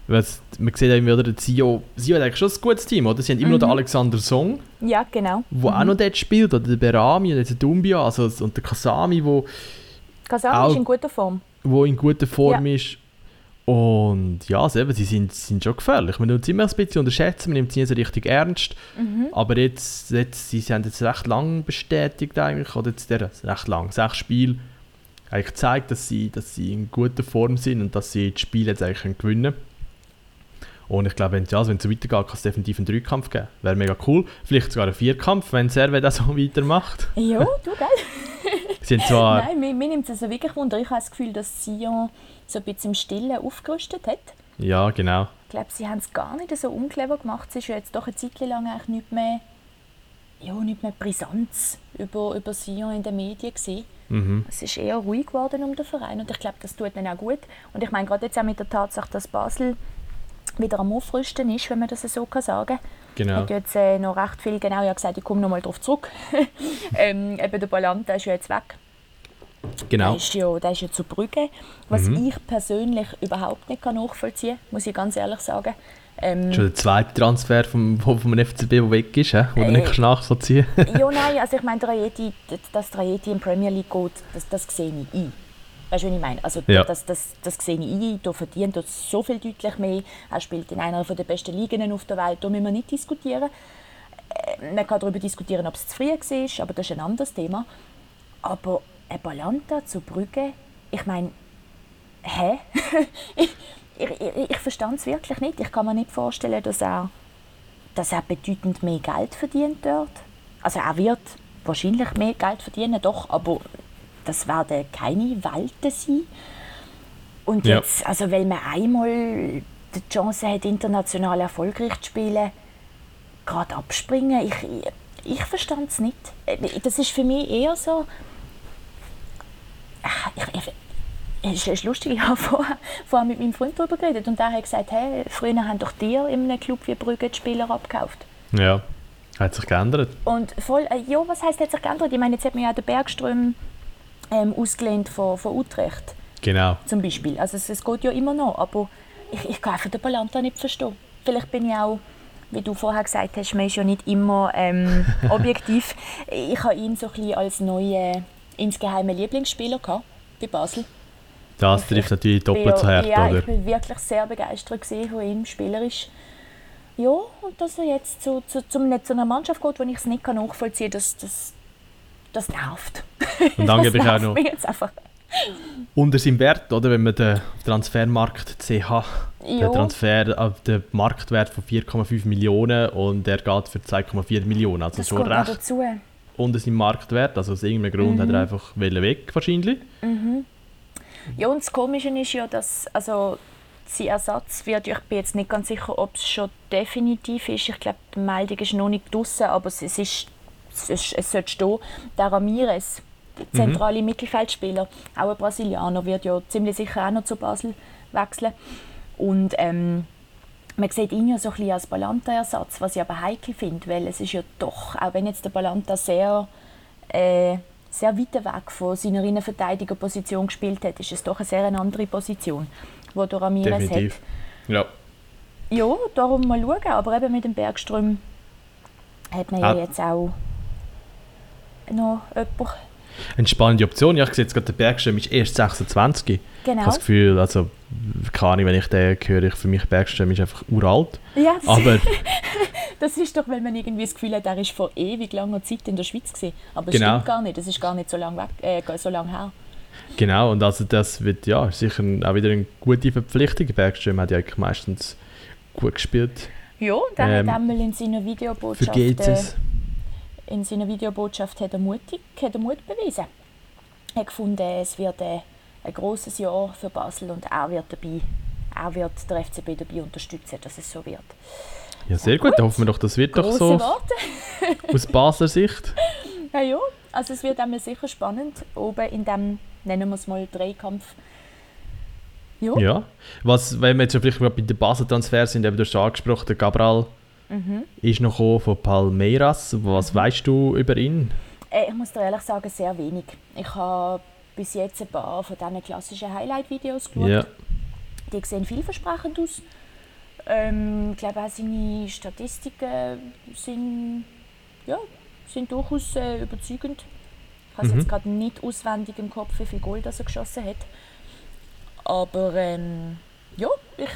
man sieht eben wieder, der Sio, Sio hat eigentlich schon ein gutes Team, oder? Sie haben immer mhm. noch den mhm. Alexander Song. Ja, genau. Der mhm. auch noch dort spielt, oder der Berami und der Dumbia, also, und der Kasami, wo Kasami auch, ist in guter Form. Wo in guter Form ja. ist. Und ja, also eben, sie sind, sind schon gefährlich. Man nimmt sie immer ein bisschen unterschätzen, man nimmt sie nicht so richtig ernst. Mhm. Aber jetzt, jetzt, sie, sie haben jetzt recht lang bestätigt eigentlich, oder jetzt der, recht lang, sechs Spiele, eigentlich gezeigt, dass sie, dass sie in guter Form sind und dass sie das Spiel jetzt eigentlich gewinnen können. Und ich glaube, wenn, ja, also wenn es so weitergeht, kann es definitiv einen Dreikampf geben. Wäre mega cool. Vielleicht sogar einen Vierkampf, wenn Servet das so weitermacht. Ja, du, gell? sind zwar Nein, mir, mir nimmt es also wirklich Wunder. Ich habe das Gefühl, dass Sion so ein bisschen im Stillen aufgerüstet hat. Ja, genau. Ich glaube, sie haben es gar nicht so unclever gemacht. Es ist ja jetzt doch eine Zeit lang eigentlich nicht mehr, ja, nicht mehr Brisanz über, über Sion in den Medien gesehen. Mhm. Es ist eher ruhig geworden um den Verein und ich glaube, das tut dann auch gut. Und ich meine, gerade jetzt auch mit der Tatsache, dass Basel wieder am Aufrüsten ist, wenn man das so kann sagen kann. Genau. Hat jetzt äh, noch recht viel, genau, ich habe gesagt, ich komme noch mal darauf zurück. ähm, eben der Ballant, ist ja jetzt weg. Genau. Der ist ja, der ist ja zu Brügge, was mhm. ich persönlich überhaupt nicht kann nachvollziehen kann, muss ich ganz ehrlich sagen. Ähm, Schon der zweite Transfer vom, vom FCB, der weg ist, he? wo äh, du nicht nachvollziehen Ja, nein, also ich meine, dass Trajeti in Premier League geht, das, das sehe ich ein. Weißt du, was ich meine? Also, ja. das, das, das sehe ich ein. Da verdient er so viel deutlich mehr. Er spielt in einer der besten Ligen auf der Welt. Da müssen wir nicht diskutieren. Äh, man kann darüber diskutieren, ob es zu früh war, aber das ist ein anderes Thema. Aber ein Balanta zu Brügge, ich meine, hä? ich ich, ich, ich verstehe es wirklich nicht. Ich kann mir nicht vorstellen, dass er, dass er bedeutend mehr Geld verdient dort. Also er wird wahrscheinlich mehr Geld verdienen, doch, aber das werden keine Welten sein. Und ja. jetzt, also weil man einmal die Chance hat, international erfolgreich zu spielen, gerade abspringen, ich, ich, ich verstand es nicht. Das ist für mich eher so, ich, ich, es ist lustig, ich habe vorher, vorher mit meinem Freund darüber geredet und der hat gesagt, hey, früher haben doch dir in einem Club wie Brügge die Spieler abgekauft. Ja, hat sich geändert. Und voll, äh, ja, was heisst, hat sich geändert? Ich meine, jetzt hat man ja den Bergström ähm, ausgelehnt von, von Utrecht. Genau. Zum Beispiel. Also es, es geht ja immer noch, aber ich, ich kann einfach den Balanta nicht verstehen. Vielleicht bin ich auch, wie du vorher gesagt hast, man ist ja nicht immer ähm, objektiv. Ich habe ihn so ein bisschen als neuen, insgeheimen Lieblingsspieler gehabt, bei Basel. Das trifft natürlich doppelt so hart, ja, oder? ich war wirklich sehr begeistert von ihm, spielerisch. Ja, und dass er jetzt zu, zu, zu, zu einer Mannschaft geht, wo ich es nicht nachvollziehen kann, das, das, das nervt. Und angeblich auch noch unter seinem Wert, oder? Wenn man den Transfermarkt CH, ja. den Transfer, äh, den Marktwert von 4,5 Millionen und der geht für 2,4 Millionen. Also das schon recht dazu. Unter seinem Marktwert. Also aus irgendeinem Grund mhm. hat er mhm. einfach weg wahrscheinlich. Mhm. Ja, und das Komische ist ja, dass also, sein Ersatz wird, ich bin jetzt nicht ganz sicher, ob es schon definitiv ist. Ich glaube, die Meldung ist noch nicht draußen, aber es, ist, es, ist, es sollte stehen. Der Ramirez, der mhm. zentrale mhm. Mittelfeldspieler, auch ein Brasilianer, wird ja ziemlich sicher auch noch zu Basel wechseln. Und ähm, man sieht ihn ja so ein bisschen als Balanta-Ersatz, was ich aber heikel finde, weil es ist ja doch, auch wenn jetzt der Balanta sehr äh, sehr weit weg von seiner Innenverteidigerposition gespielt hat, ist es doch eine sehr andere Position, die der Ramirez Definitiv. hat. Ja. Ja, darum mal schauen. Aber eben mit dem Bergström hat man ah. ja jetzt auch noch jemanden. Eine spannende Option. Ja, ich sehe jetzt gerade, der Bergström ist erst 26. Genau. Ich habe das Gefühl, also, keine Ahnung, wenn ich den höre, ich, für mich Bergström ist einfach uralt. Ja, aber Das ist doch, weil man irgendwie das Gefühl hat, er ist vor ewig langer Zeit in der Schweiz gewesen. Aber genau. stimmt gar nicht. Das ist gar nicht so lange äh, so lang her. Genau, und also das wird ja sicher auch wieder eine gute Verpflichtung. Bergström hat ja meistens gut gespielt. Ja, und er ähm, hat einmal in seiner Videobotschaft äh, in seiner Videobotschaft hat er, mutig, hat er Mut bewiesen. Er hat gefunden, es wird äh, ein großes Jahr für Basel und er wird dabei, er wird der FCB dabei unterstützen, dass es so wird. Ja, sehr gut. gut. Dann hoffen wir doch, das wird Grosse doch so Worte. aus Basler Sicht. Ja, ja. Also es wird einmal sicher spannend, oben in dem, nennen wir es mal, Dreikampf. Ja. ja. Was, wenn wir jetzt vielleicht bei den Basel-Transfer sind, eben du hast angesprochen, der Cabral mhm. ist noch von Palmeiras. Was mhm. weißt du über ihn? Äh, ich muss dir ehrlich sagen, sehr wenig. Ich habe bis jetzt ein paar von diesen klassischen Highlight-Videos geschaut. Ja. Die sehen vielversprechend aus. Ähm, ich glaube auch seine Statistiken sind, ja, sind durchaus äh, überzeugend. Ich habe mhm. jetzt gerade nicht auswendig im Kopf, wie viel Gold er geschossen hat. Aber ähm, ja, ich,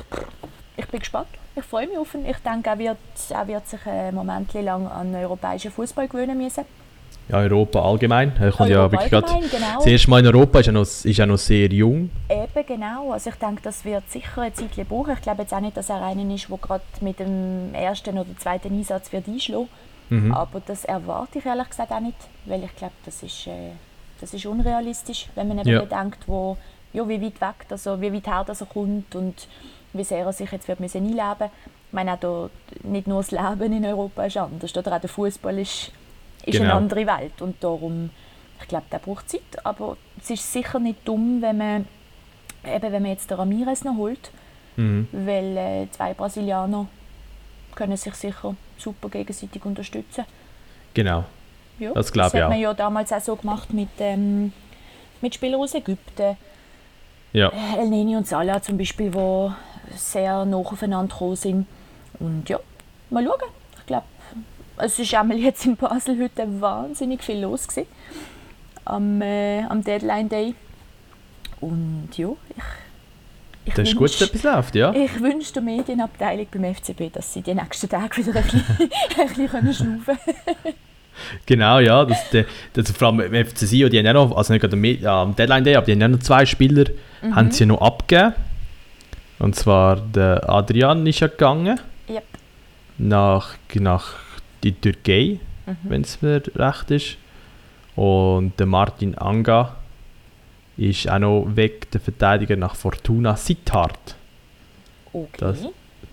ich bin gespannt. Ich freue mich auf ihn. Ich denke, er wird, er wird sich ein Moment lang an europäischen Fußball gewöhnen müssen ja, Europa allgemein. Er kommt Europa ja wirklich allgemein, genau. Das erste Mal in Europa ist er noch, ist er noch sehr jung. Eben, genau. Also ich denke, das wird sicher eine Zeit brauchen. Ich glaube jetzt auch nicht, dass er einer ist, der gerade mit dem ersten oder zweiten Einsatz wird einschlagen mhm. Aber das erwarte ich ehrlich gesagt auch nicht, weil ich glaube, das ist, äh, das ist unrealistisch, wenn man eben ja. bedenkt, wo, ja, wie weit weg, also wie weit her dass er kommt und wie sehr er sich jetzt wird müssen einleben Ich meine, auch nicht nur das Leben in Europa ist anders, oder auch der Fußball ist ist genau. eine andere Welt. Und darum, ich glaube, der braucht Zeit. Aber es ist sicher nicht dumm, wenn man, eben, wenn man jetzt den Ramirez noch holt. Mhm. Weil äh, zwei Brasilianer können sich sicher super gegenseitig unterstützen. Genau. Ja, das glaube ich. Das hat man ja damals auch so gemacht mit, ähm, mit Spielern aus Ägypten. Ja. Äh, El Neni und Salah zum Beispiel, die sehr nah aufeinander gekommen sind. Und ja, mal schauen. Ich glaube, es ist einmal jetzt in Basel heute wahnsinnig viel los gewesen, am, äh, am Deadline Day. Und ja, ich, ich das ist gut, dass etwas läuft, ja. Ich wünsche der Medienabteilung beim FCB, dass sie die nächsten Tage wieder ein bisschen, ein bisschen schnaufen können. Genau, ja. Das, das, das, vor allem im FC Sion, die haben ja noch, also nicht gerade am, am Deadline Day, aber die haben ja noch zwei Spieler, mhm. haben sie noch abgegeben. Und zwar der Adrian ist ja gegangen. Yep. Nach, nach die Türkei, mhm. wenn es mir recht ist. Und der Martin Anga ist auch noch weg, der Verteidiger nach Fortuna Sittard. Okay. Das,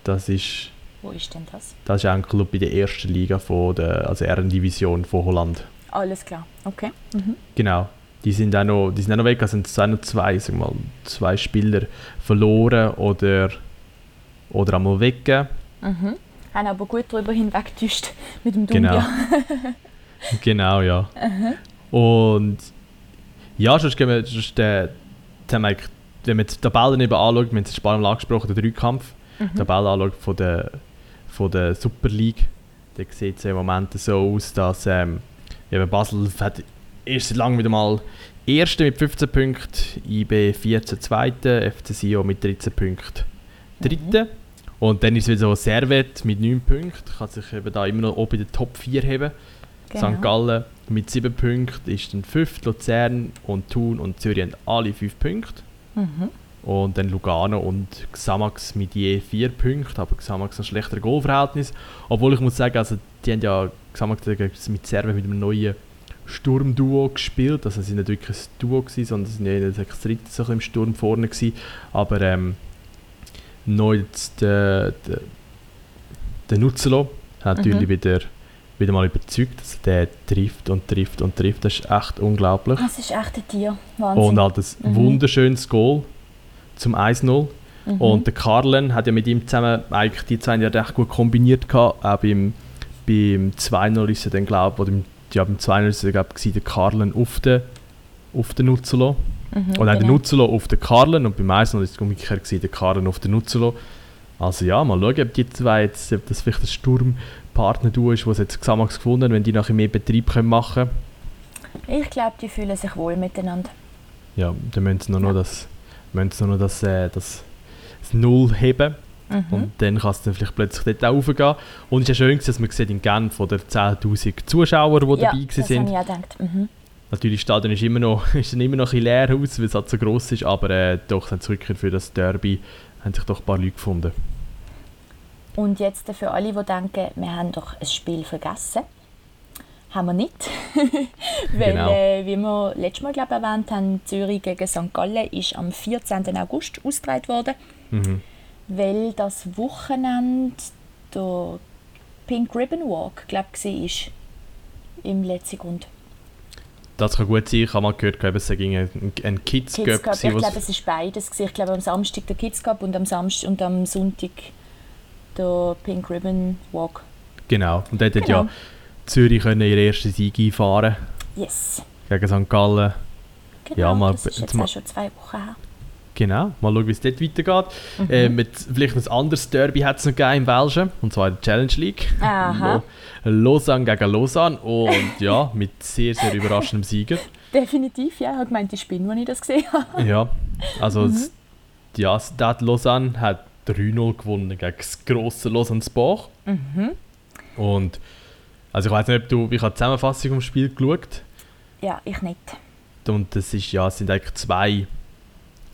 das ist wo ist denn das? Das ist ein Club in der ersten Liga, von der, also Ehrendivision von Holland. Alles klar, okay. Mhm. Genau. Die sind auch noch, die sind auch noch weg, also sind es auch noch zwei, sag mal, zwei Spieler verloren oder, oder einmal weggegeben. Mhm. Haben aber gut darüber hinweggetäuscht mit dem Dumbia. Genau. genau, ja. Mhm. Und ja, sonst gehen wir, sonst, äh, wenn man die Tabellen eben anschaut, wir haben es ein paar Mal angesprochen, der Dreikampf, mhm. Tabelle anschaut von der von der Super League. Da sieht es im Moment so aus, dass ähm, eben Basel hat erst seit langem wieder mal Erste mit 15 Punkten, IB 14 Zweite, FC Sion mit 13 Punkten Dritte. Mhm. Und dann ist es wieder so Servet mit 9 Punkten, kann sich eben da immer noch oben in den Top 4 heben. Genau. St. Gallen mit 7 Punkten ist dann 5, Luzern und Thun und Zürich haben alle 5 Punkte. Mhm. Und dann Lugano und Xamax mit je vier Punkten, aber Xamax ein schlechteres Goalverhältnis. Obwohl ich muss sagen, also die haben ja Xamax mit Serven mit einem neuen Sturmduo gespielt. Also sie waren nicht wirklich ein Duo, gewesen, sondern sie waren ja das dritte so im Sturm vorne. Gewesen. Aber ähm, neu der, der, der Nutzelo hat natürlich mhm. wieder, wieder mal überzeugt. Also der trifft und trifft und trifft. Das ist echt unglaublich. Das ist echt ein Tier. Wahnsinn. Und halt ein mhm. wunderschönes Goal zum 1-0. Mhm. Und der Carlen hat ja mit ihm zusammen eigentlich die zwei ja recht gut kombiniert gehabt. Auch beim, beim 2-0 ist er dann, glaube oder ja, 2-0 ist er, glaube der Carlen auf den, auf den Nuzzolo. Mhm, dann genau. der Nuzzolo auf den Carlen und beim 1-0 ist es umgekehrt gewesen, der Carlen auf den Nuzzolo. Also ja, mal schauen, ob die zwei jetzt, ob das vielleicht ein Sturmpartner ist, was jetzt Xamax gefunden haben, wenn die nachher mehr Betrieb können machen können. Ich glaube, die fühlen sich wohl miteinander. Ja, dann müssen sie nur ja. noch das müssen sie nur noch das, äh, das, das Null heben. Mhm. Und dann kann es dann vielleicht plötzlich dort auch raufgehen. Und es ist ja schön, dass man sieht in Genf von den 10'000 Zuschauer, die ja, dabei das sind. Ja, gedacht. Mhm. Natürlich, das Stadion ist immer noch, ist immer noch ein leer aus, weil es halt so gross ist, aber äh, doch, dann zurück für das Derby haben sich doch ein paar Leute gefunden. Und jetzt für alle, die denken, wir haben doch ein Spiel vergessen haben wir nicht. Weil, genau. äh, wie wir letztes Mal glaub, erwähnt haben, Zürich gegen St. Gallen ist am 14. August ausgetragen worden. Mhm. Weil das Wochenende der Pink Ribbon Walk, glaube ich, war im letzten Grund. Das kann gut sein. Ich habe mal gehört, glaube, es ging ein, ein Kids, Kids Cup. Ich glaube, es war beides. Ich glaube, am Samstag der Kids Cup und am, Samstag und am Sonntag der Pink Ribbon Walk. Genau. Und dort genau. hat ja genau. Zürich können ihren ersten Sieg einfahren Yes. Gegen St. Gallen. Genau, ja, mal, das ist jetzt, jetzt schon zwei Wochen her. Genau, mal schauen, wie es dort weitergeht. Mhm. Äh, mit vielleicht ein anderes Derby hat es noch gegeben im Welschen, und zwar in der Challenge League. Aha. Lausanne gegen Lausanne und ja, mit sehr, sehr überraschendem Sieger. Definitiv, ja. Ich habe gemeint, ich bin, als ich das gesehen habe. ja, also mhm. ja, Stade Lausanne hat 3-0 gewonnen gegen das grosse Lausanne-Sport. Mhm. Und also ich weiß nicht, ob du, ich habe die Zusammenfassung vom Spiel geschaut. Ja, ich nicht. Und das ist, ja, es sind eigentlich zwei,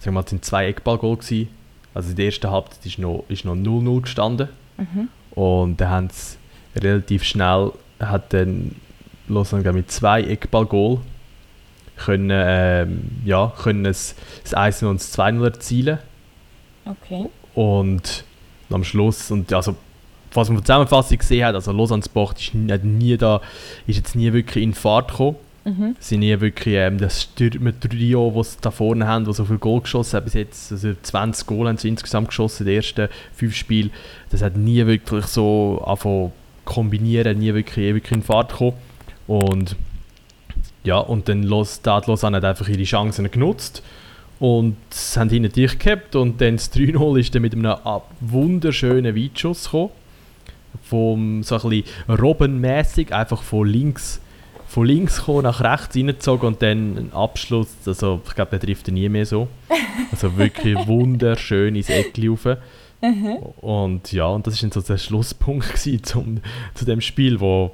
sagen wir mal, es sind zwei Eckballgoal gewesen. Also in der ersten Halbzeit ist noch 0-0 gestanden. Mhm. Und dann haben sie relativ schnell, hat dann Lausanne mit zwei Eckballgoal können, ähm, ja, können das 1 und das 2-0 erzielen. Okay. Und am Schluss, und also was man von der Zusammenfassung gesehen hat, also Lausanne Sport ist, nie da, ist jetzt nie wirklich in Fahrt gekommen. Mhm. Sind nie wirklich ähm, das Stürmer-Trio, das sie da vorne haben, das so viel Goal geschossen hat bis jetzt. Also 20 Goal haben sie insgesamt geschossen in den ersten fünf Spielen. Das hat nie wirklich so angefangen kombinieren, nie wirklich, wirklich in Fahrt gekommen. Und ja, und dann los, da hat Lausanne einfach ihre Chancen genutzt und sie haben hinten dicht gehabt und dann das 3-0 ist dann mit einem wunderschönen Weitschuss gekommen vom so ein bisschen robbenmäßig einfach von links von links kommen, nach rechts reingezogen und dann ein Abschluss, also ich glaube, der trifft nie mehr so. Also wirklich wunderschön ins Eckli rauf. Mhm. Und ja, und das war so der Schlusspunkt zum, zu dem Spiel, wo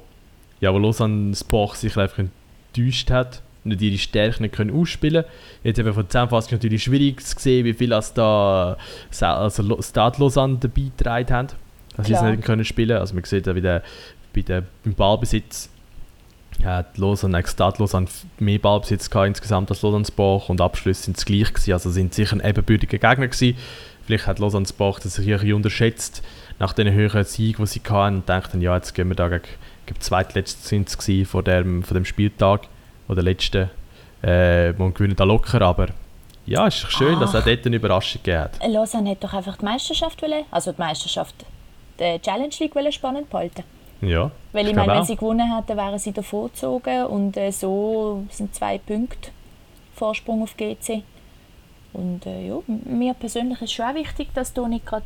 ja, wo Lausanne Sport sich einfach enttäuscht hat nicht ihre Stärken nicht können ausspielen können. Jetzt eben von der Zusammenfassung natürlich schwierig zu sehen, wie viel als da also Stade Lausanne dabei getragen haben, dass sie es nicht können spielen Also man sieht ja, wie der, bei der, beim Ballbesitz hat Lausanne, Stade Lausanne mehr Ballbesitz gehabt insgesamt als Lausanne Sport und Abschlüsse sind es gleich gewesen, also sind sicher ein ebenbürtiger Gegner gewesen. Vielleicht hat Lausanne Sport das sich ein bisschen unterschätzt nach den höheren Siegen, die sie hatten und denkt ja, jetzt gehen wir da gegen, gegen zweitletztes sind es von dem, von dem Spieltag oder letzten, äh, und gewinnen da locker, aber ja, es ist schön, Ach. dass es auch dort eine Überraschung gegeben hat. Lausanne hat doch einfach die Meisterschaft, wollen, also die Meisterschaft, die Challenge League spannend behalten. Ja. Weil ich, meine, wenn sie gewonnen hätten, wären sie davor gezogen und äh, so sind zwei Punkte Vorsprung auf GC. Und äh, ja, mir persönlich ist es schon auch wichtig, dass nicht gerade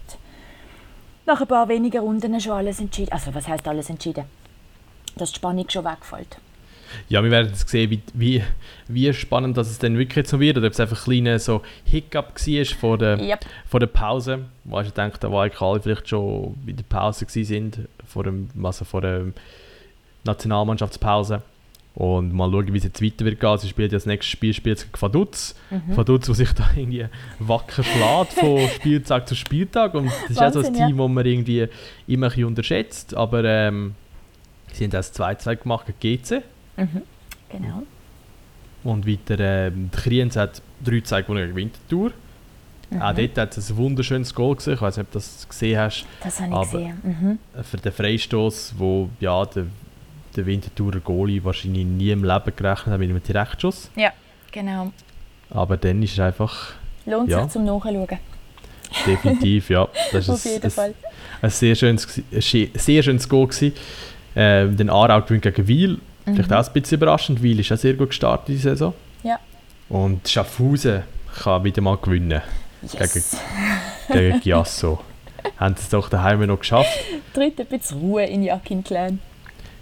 nach ein paar wenigen Runden schon alles entschieden, also was heißt alles entschieden, dass die Spannung schon wegfällt. Ja, wir werden jetzt sehen, wie, wie, wie spannend das es dann wirklich jetzt noch wird. Oder ob es einfach ein kleiner so Hiccup war vor der, yep. vor der Pause. Wo ich denke, da war alle vielleicht schon in der Pause sind, vor, dem, also vor der Nationalmannschaftspause. Und mal schauen, wie es jetzt weiter wird gehen. Sie spielt ja das nächste Spiel spielt gegen Vaduz. Mhm. Vaduz, der sich da irgendwie wacker schlägt von Spieltag zu Spieltag. Und das ist Wahnsinn, auch so ein Team, ja. das man irgendwie immer ein bisschen unterschätzt. Aber ähm, sie haben das 2-2 gemacht gegen GC. Mhm. Genau. Und weiter, äh, Kriens hat drei Zeit gewonnen gegen Winterthur. Mhm. Auch dort hat es ein wunderschönes Goal gesehen. Ich weiß nicht, ob du das gesehen hast. Das habe ich gesehen. Mhm. Für den Freistoß, wo ja, der, der Winterthurer Goalie wahrscheinlich nie im Leben gerechnet hat mit einem Direktschuss. Ja, genau. Aber dann ist es einfach. Lohnt ja, sich zum Nachschauen. Definitiv, ja. Das Auf jeden ein, Fall. Ein sehr schönes, ein sehr schönes Goal. Gewesen. Äh, den Aarau gewinnt gegen Wiel Vielleicht mhm. auch ein bisschen überraschend, weil ist auch sehr gut gestartet diese Saison. Ja. Und Schaffhausen kann wieder mal gewinnen. Yes. Gegen, gegen Giasso. Haben sie es doch daheim noch geschafft. Dritte bisschen Ruhe in Jakin Clan.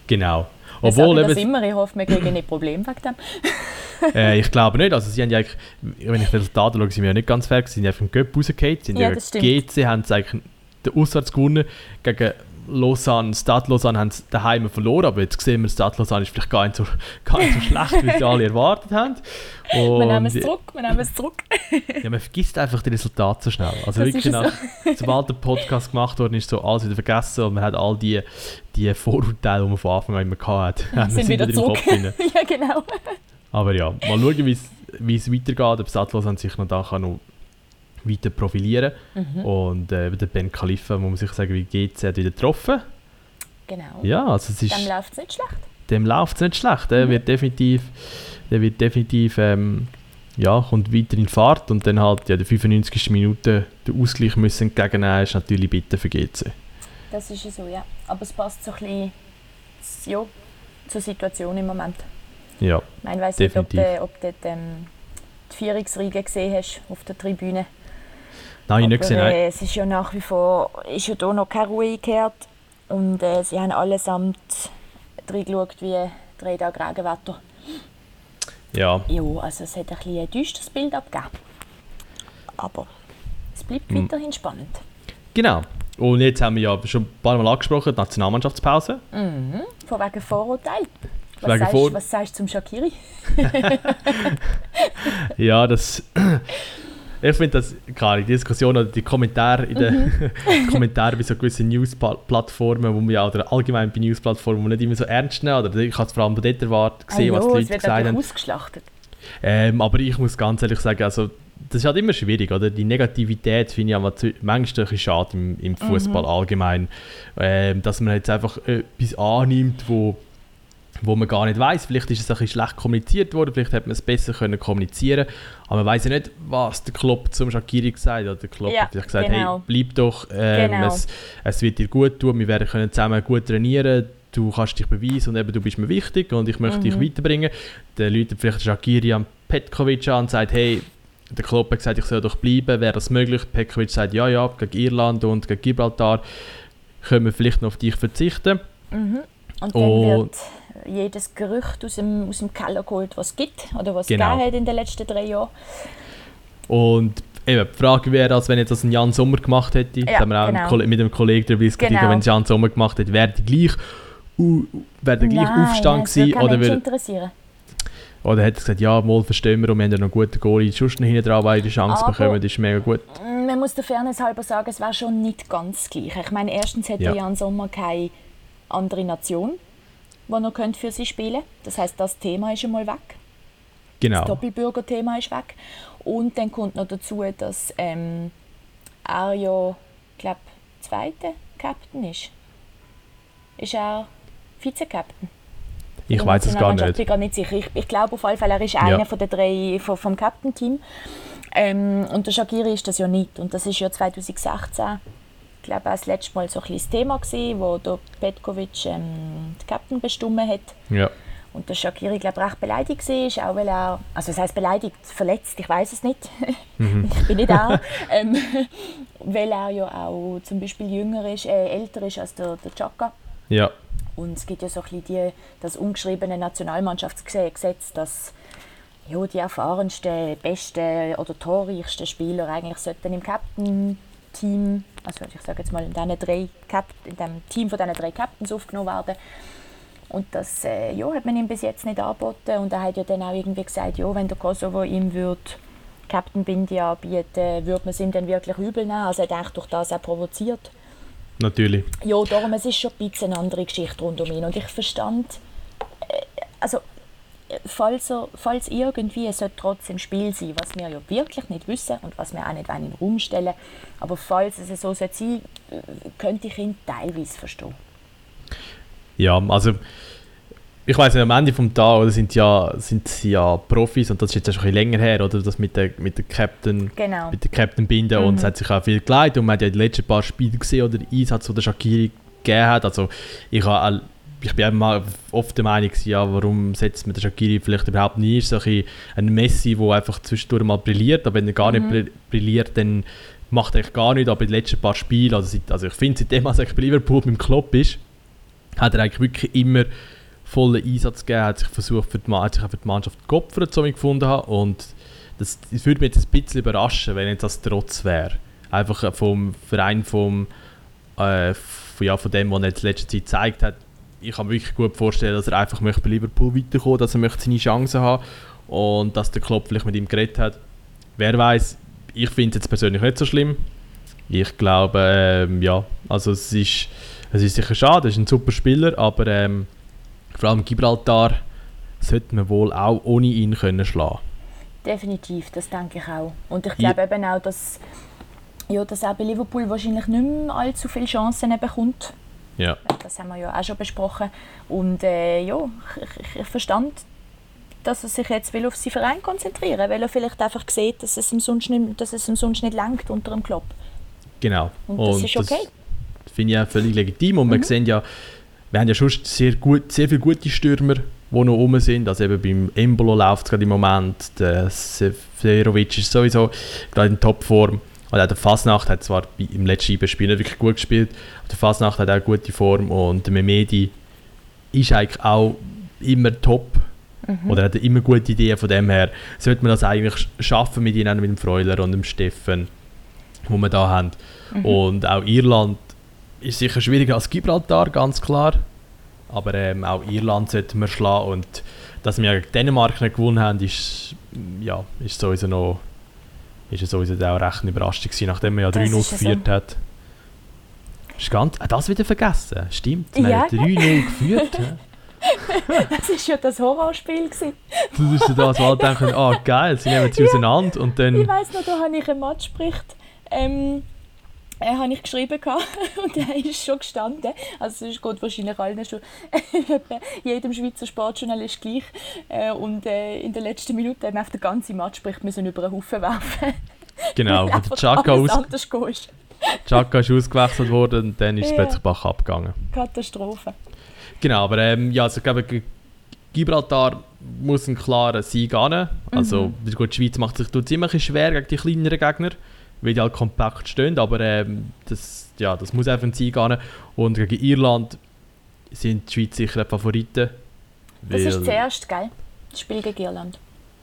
Genau. Obwohl, ich das immer, ich hoffe, wir kriegen nicht Probleme wegen dem. äh, ich glaube nicht. Also sie haben ja eigentlich, wenn ich die Resultate schaue, sind wir ja nicht ganz fair. Sie sind ja vom Göpp rausgefallen. Sie sind ja, ja GC, haben sie eigentlich den Auswärts gewonnen gegen Lausanne, Stade Lausanne haben daheim verloren, aber jetzt sehen wir, Stade Lausanne ist vielleicht gar nicht so, gar nicht so schlecht, wie sie alle erwartet haben. Und wir nehmen es zurück, wir nehmen es zurück. ja, man vergisst einfach die Resultate so schnell. Also das wirklich nach, so. sobald der Podcast gemacht worden ist, so alles wieder vergessen und man hat all die, die Vorurteile, die man von Anfang an immer hatte, sind, sind wieder, wieder zurück. im Kopf. ja, genau. Aber ja, mal schauen, wie es weitergeht, ob Stade Lausanne sich noch da kann noch weiter profilieren. Mhm. Und äh, der Ben Khalifa, muss man sagen, wie GC hat wieder getroffen. Genau. Ja, also es ist... Dem läuft es nicht schlecht. Dem läuft es nicht schlecht. Der mhm. wird definitiv, der wird definitiv ähm, ja, kommt weiter in Fahrt und dann halt ja, der 95. Minute den Ausgleich müssen entgegennehmen, ist natürlich bitte für GC. Das ist so, ja. Aber es passt so ein bisschen ja, zur Situation im Moment. Ja, Ich weiß nicht, ob du, ob du ähm, die Vierungsriege gesehen hast auf der Tribüne. Nein, ich nicht gesehen. Nein. Äh, es ist ja nach wie vor ist ja da noch keine Ruhe eingekehrt. Und äh, sie haben allesamt reingeschaut wie drei Tage Regenwetter. Ja. Ja, also es hat ein, bisschen ein düsteres Bild abgegeben. Aber es bleibt mhm. weiterhin spannend. Genau. Und jetzt haben wir ja schon ein paar Mal angesprochen, die Nationalmannschaftspause. Mhm. Von wegen Vorurteil. Was, wegen sagst, Vor was sagst du zum Shakiri? ja, das ich finde das, klar, die Diskussion oder die Kommentare in den mhm. Kommentaren bei so gewissen News-Plattformen, wo wir ja, oder allgemein bei News-Plattformen, nicht immer so ernst nehmen, oder ich habe es vor allem dort erwartet, gesehen, ah, was die Leute gesagt haben. ausgeschlachtet. Ähm, aber ich muss ganz ehrlich sagen, also das ist halt immer schwierig, oder? Die Negativität finde ich aber manchmal ein schade im, im Fußball mhm. allgemein. Ähm, dass man jetzt einfach etwas annimmt, wo wo man gar nicht weiß. Vielleicht ist es ein bisschen schlecht kommuniziert worden, vielleicht hätte man es besser können kommunizieren aber man weiß ja nicht, was der Klopp zum Shakiri gesagt hat. Der Klopp ja, hat vielleicht gesagt, genau. hey, bleib doch, ähm, genau. es, es, wird dir gut tun, wir werden können zusammen gut trainieren, du kannst dich beweisen und eben, du bist mir wichtig und ich möchte mhm. dich weiterbringen. Dann läutet vielleicht Shakiri an Petkovic an und sagt, hey, der Klopp hat gesagt, ich soll doch bleiben, wäre das möglich? Petkovic sagt, ja, ja, gegen Irland und gegen Gibraltar können wir vielleicht noch auf dich verzichten. Mhm. Und dann und wird jedes Gerücht aus dem, aus dem Keller geholt, was es gibt oder was genau. es hat in den letzten drei Jahren. Und eben, die Frage wäre, als wenn jetzt das ein Jan Sommer gemacht hätte, ja, haben wir auch genau. mit einem Kollegen darüber diskutiert, genau. wenn es Jan Sommer gemacht hätte, wäre die gleich uh, wäre der gleiche Aufstand gewesen? Oder würde, interessieren. Oder er gesagt, ja, mal verstehen wir und wir haben ja noch einen guten Goalie, noch hinten dran, weil die Chance Aber bekommen, das ist mega gut. Man muss der Fairness halber sagen, es wäre schon nicht ganz gleich. Ich meine, erstens hätte ja. Jan Sommer keine andere Nation, die noch für sie spielen könnte. Das heißt, das Thema ist einmal weg. Genau. Das Doppelbürger-Thema ist weg. Und dann kommt noch dazu, dass ähm, er ja, glaube zweiter Captain ist. Ist er Vize-Captain? Ich weiß es gar nicht. Ich bin gar nicht sicher. Ich, ich glaube auf jeden Fall, er ist ja. einer von den drei vom, vom Captain-Team. Ähm, und der Shakiri ist das ja nicht. Und das ist ja 2016, ich glaube, das letzte Mal so ein das Thema gewesen, wo der Petkovic ähm, den Captain bestimmt hat. Ja. Und der Shakiri, glaube recht beleidigt war, auch weil er, also das heißt beleidigt, verletzt, ich weiß es nicht, mhm. ich bin nicht da, ähm, weil er ja auch zum Beispiel jünger ist, äh, älter ist als der, der Chaka. Ja. Und es gibt ja so ein bisschen die, das ungeschriebene Nationalmannschaftsgesetz, dass ja, die erfahrensten, besten oder torreichsten Spieler eigentlich sollten im Captain-Team, also ich sage jetzt mal in, drei in dem Team von diesen drei Captains aufgenommen werden. Und das äh, ja, hat man ihm bis jetzt nicht angeboten. Und er hat ja dann auch irgendwie gesagt, ja, wenn der Kosovo ihm würde Captain Bindi anbieten, würde man es ihm dann wirklich übel nehmen. Also er hat eigentlich durch das auch provoziert. Natürlich. Ja, darum, es ist schon ein bisschen eine andere Geschichte rund um ihn. Und ich verstand, äh, also falls, er, falls irgendwie es trotzdem Spiel sein was wir ja wirklich nicht wissen und was wir auch nicht in den Raum stellen, aber falls es so sein sollte, könnte ich ihn teilweise verstehen. Ja, also ich weiß nicht, am Ende des Tages sind ja, sind sie ja Profis und das ist jetzt schon ein bisschen länger her, oder? Das mit der, mit der Captain, genau. mit der Captain Binde mhm. und es hat sich auch viel geleitet und man hat ja die letzten paar Spiele gesehen oder Einsatz, den der Shakiri gegeben hat. Also ich habe ich bin immer oft der Meinung, ja, warum setzt man den Shakiri vielleicht überhaupt nie? Ist so ein, ein Messi, der einfach zwischendurch mal brilliert, aber wenn er gar mhm. nicht brilliert, dann macht er eigentlich gar nichts. Aber in den letzten paar Spielen, also, seit, also ich finde, seitdem er bei Liverpool mit dem Klopp ist, hat er eigentlich wirklich immer vollen Einsatz gegeben, hat sich versucht, für die, hat sich für die Mannschaft zu opfern, so ich gefunden habe. Und das, das würde mich jetzt ein bisschen überraschen, wenn jetzt das trotz wäre. Einfach vom Verein, vom, äh, von, ja, von dem, was er in letzter Zeit gezeigt hat. Ich kann mir wirklich gut vorstellen, dass er einfach möchte bei Liverpool weiterkommen dass er möchte seine Chancen haben und dass der Klopp vielleicht mit ihm geredet hat. Wer weiß, ich finde es jetzt persönlich nicht so schlimm. Ich glaube, ähm, ja, also es ist es ist sicher schade, er ist ein super Spieler, aber ähm, vor allem Gibraltar sollte man wohl auch ohne ihn können schlagen Definitiv, das denke ich auch. Und ich glaube ja. eben auch, dass, ja, dass auch bei Liverpool wahrscheinlich nicht mehr allzu viele Chancen bekommt. Ja. Das haben wir ja auch schon besprochen. Und äh, ja, ich, ich, verstand, dass er sich jetzt will auf seinen Verein konzentrieren will, weil er vielleicht einfach sieht, dass es ihm sonst nicht, dass es ihm sonst nicht langt unter dem Klopp. Genau. Und das Und ist okay. Das finde ich auch völlig legitim. Und mhm. wir sehen ja, wir haben ja schon sehr, gut, sehr viele gute Stürmer, die noch rum sind. Also eben beim Embolo läuft es gerade im Moment. Der Seferovic ist sowieso gerade in Topform. Und auch der Fasnacht hat zwar im letzten Spiel nicht wirklich gut gespielt, aber der Fasnacht hat auch eine gute Form und der Memedi ist eigentlich auch immer top. Mhm. Oder hat immer gute Ideen von dem her. Sollte man das eigentlich schaffen mit ihnen, mit dem Freuler und dem Steffen, wo wir da haben. Mhm. Und auch Irland ist sicher schwieriger als Gibraltar, ganz klar. Aber ähm, auch Irland sollten wir schlagen. Und dass wir gegen Dänemark nicht gewonnen haben, ist, ja, ist sowieso noch ist sowieso auch recht eine Überraschung gewesen, nachdem man ja 3-0 geführt so. hat. Ist ganz, ah, das wieder vergessen, stimmt. Wir ja. haben 3-0 geführt. das war ja das Horrorspiel. Gewesen. Das ist ja das, wo alle denken, ah oh, geil, sie nehmen sie ja. auseinander und dann... Ich weiss noch, da habe ich einen Match bericht. Ähm, äh, habe ich geschrieben und er ist schon gestanden. Also es geht wahrscheinlich allen schon, jedem Schweizer Sportjournalist gleich. Äh, und äh, in der letzten Minute haben wir auf den ganzen Match spricht müssen über einen Haufen werfen. Genau, wo der Chaka aus Chaka ist ausgewechselt worden und dann ist es ja. plötzlich Bach abgegangen. Katastrophe. Genau, aber ähm, ja, also ich glaube, Gibraltar muss einen klaren Sieg annehmen. Also mhm. gut, die Schweiz macht sich ziemlich schwer gegen die kleineren Gegner weil die halt kompakt stehen, aber ähm, das, ja, das muss einfach ein Sieg gehen. Und gegen Irland sind die Schweiz sicher Favoriten. Das ist zuerst, gell? Das Spiel gegen Irland.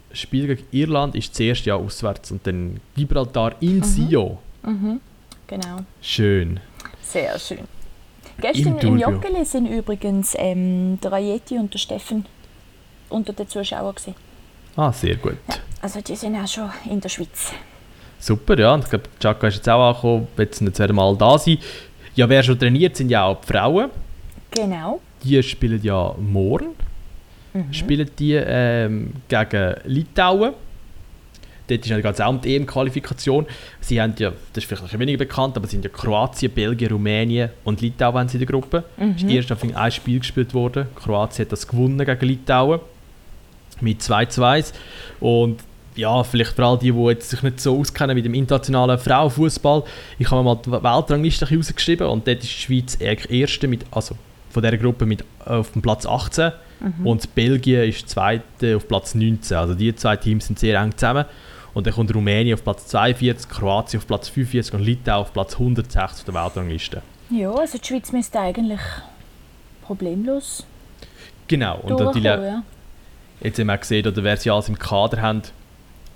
Das Spiel gegen Irland ist zuerst ja auswärts und dann Gibraltar in mhm. Sio. Mhm. Genau. Schön. Sehr schön. Gestern im, im Joggeli sind übrigens ähm, der Ayeti und der Steffen unter den Zuschauern. Gewesen. Ah, sehr gut. Ja, also die sind auch schon in der Schweiz. Super, ja. Und ich glaube, Chaka ist jetzt auch angekommen, wird jetzt zweite Mal da sein. Ja, wer schon trainiert, sind ja auch die Frauen. Genau. Die spielen ja morgen. Mhm. Spielen die ähm, gegen Litauen. Dort ist ja ganz auch die EM-Qualifikation. Sie haben ja, das ist vielleicht ein weniger bekannt, aber es sind ja Kroatien, Belgien, Rumänien und Litauen in der Gruppe. Mhm. Es ist erst auf ein Spiel gespielt worden. Kroatien hat das gewonnen gegen Litauen mit 2 zu 1. Und ja, vielleicht für all die, die jetzt sich nicht so auskennen mit dem internationalen Frauenfußball, ich habe mal die Weltrangliste rausgeschrieben und dort ist die Schweiz erste mit, also von dieser Gruppe mit auf dem Platz 18 mhm. und Belgien ist zweite auf Platz 19. Also die zwei Teams sind sehr eng zusammen. Und dann kommt Rumänien auf Platz 42, Kroatien auf Platz 45 und Litauen auf Platz 160 auf der Weltrangliste. Ja, also die Schweiz müsste eigentlich problemlos Genau. Und natürlich, ja. jetzt haben wir gesehen, oder wer sie alles im Kader haben,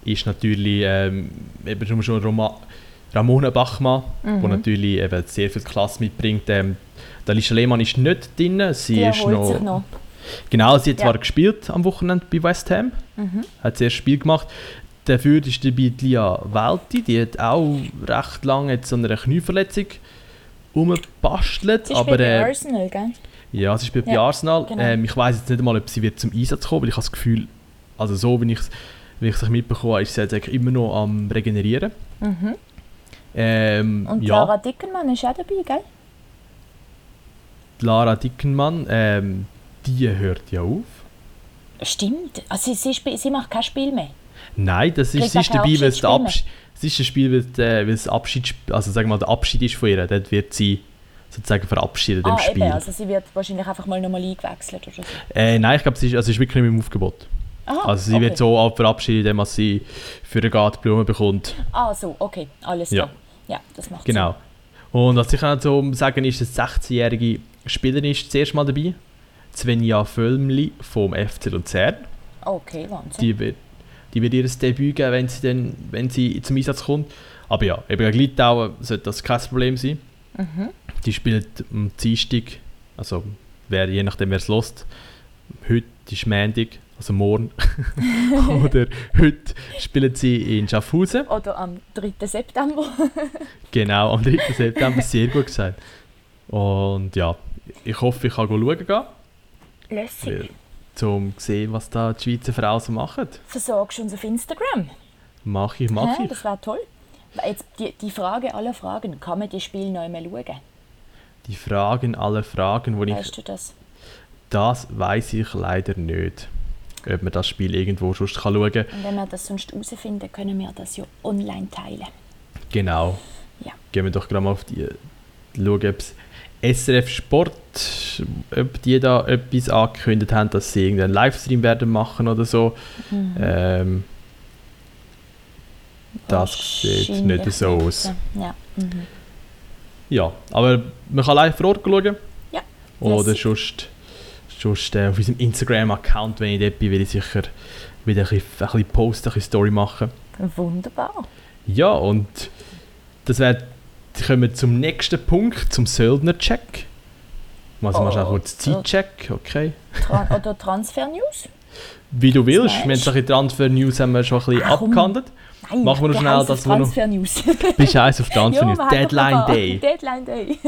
ist natürlich ähm, eben schon Roma, Ramona Bachmann, mhm. die natürlich eben sehr viel Klasse mitbringt. Ähm, Alicia Lehmann ist nicht drin, sie Die ist noch, noch, Genau, sie hat ja. zwar gespielt am Wochenende bei West Ham, mhm. hat das Spiel gemacht. Dafür ist dabei Lia Welti, die hat auch recht lange jetzt so eine Knieverletzung rumgebastelt. Sie aber, äh, bei Arsenal, gell? Ja, sie spielt ja, bei Arsenal. Genau. Ähm, ich weiß jetzt nicht einmal, ob sie wird zum Einsatz kommen, weil ich habe das Gefühl, also so wie ich es wie ich es mitbekommen habe, ist sie immer noch am Regenerieren. Mhm. Ähm, Und ja. Lara Dickenmann ist auch dabei, gell? Lara Dickenmann, ähm, die hört ja auf. Stimmt. Also sie, sie, sie macht kein Spiel mehr. Nein, das ist, sie ist dabei, weil es, Abschied, es ist ein Spiel, weil, äh, weil es Abschied, also sagen wir mal, der Abschied ist von ihr. Dort wird sie sozusagen verabschiedet ah, im Spiel. Eben, also sie wird wahrscheinlich einfach mal nochmal eingewechselt oder so. Äh, nein, ich glaube, sie ist, also ist wirklich nicht mehr im Aufgebot. Aha, also sie okay. wird so verabschiedet, indem sie für den Garten Blumen bekommt. Ah so, okay, alles klar. Ja, ja das macht Genau. Sinn. Und was ich auch so sagen ist, dass 16-jährige Spielerin ist zuerst mal dabei. Svenja Völmli vom FC Luzern. Okay, Wahnsinn. Die wird, die wird ihr Debüt geben, wenn sie, dann, wenn sie zum Einsatz kommt. Aber ja, eben gegen Litauen sollte das kein Problem sein. Mhm. Die spielt am Dienstag, also wer, je nachdem wer es lost, heute ist Montag, also morgen oder heute spielen sie in Schaffhausen. Oder am 3. September. genau, am 3. September, sehr gut gesagt. Und ja, ich hoffe, ich kann schauen gehen. Lässig. Um zu sehen, was da die Schweizer Frauen so machen. Versorgst du uns auf Instagram? Mach ich, mach ja, ich. Das wäre toll. Jetzt die, die Frage aller Fragen, kann man die Spiele noch einmal schauen? Die Fragen aller Fragen, wo weißt ich... Weißt du das? Das weiß ich leider nicht ob man das Spiel irgendwo sonst kann schauen kann. Und wenn wir das sonst herausfinden, können wir das ja online teilen. Genau. Ja. Gehen wir doch gerade mal auf die, schauen, ob SRF Sport, ob die da etwas angekündigt haben, dass sie irgendeinen Livestream werden machen oder so. Mhm. Ähm, das sieht nicht so aus. Ja. Mhm. ja, aber man kann live vor Ort schauen. Ja. Oder sonst sonst äh, auf unserem Instagram-Account, wenn ich dort bin, will ich sicher wieder ein bisschen, ein bisschen posten, ein bisschen Story machen. Wunderbar. Ja, und das wäre, kommen wir zum nächsten Punkt, zum Söldner-Check. Also oh, machst du auch kurz Zeitcheck, okay. Tra oder Transfer-News? Wie du willst, wir haben solche Transfer-News haben wir schon ein bisschen Ach, abgehandelt. Nein, Machen wir noch schnell das, wo Transfer News. Bist heiß auf Transfer News. Deadline Day. Deadline Day.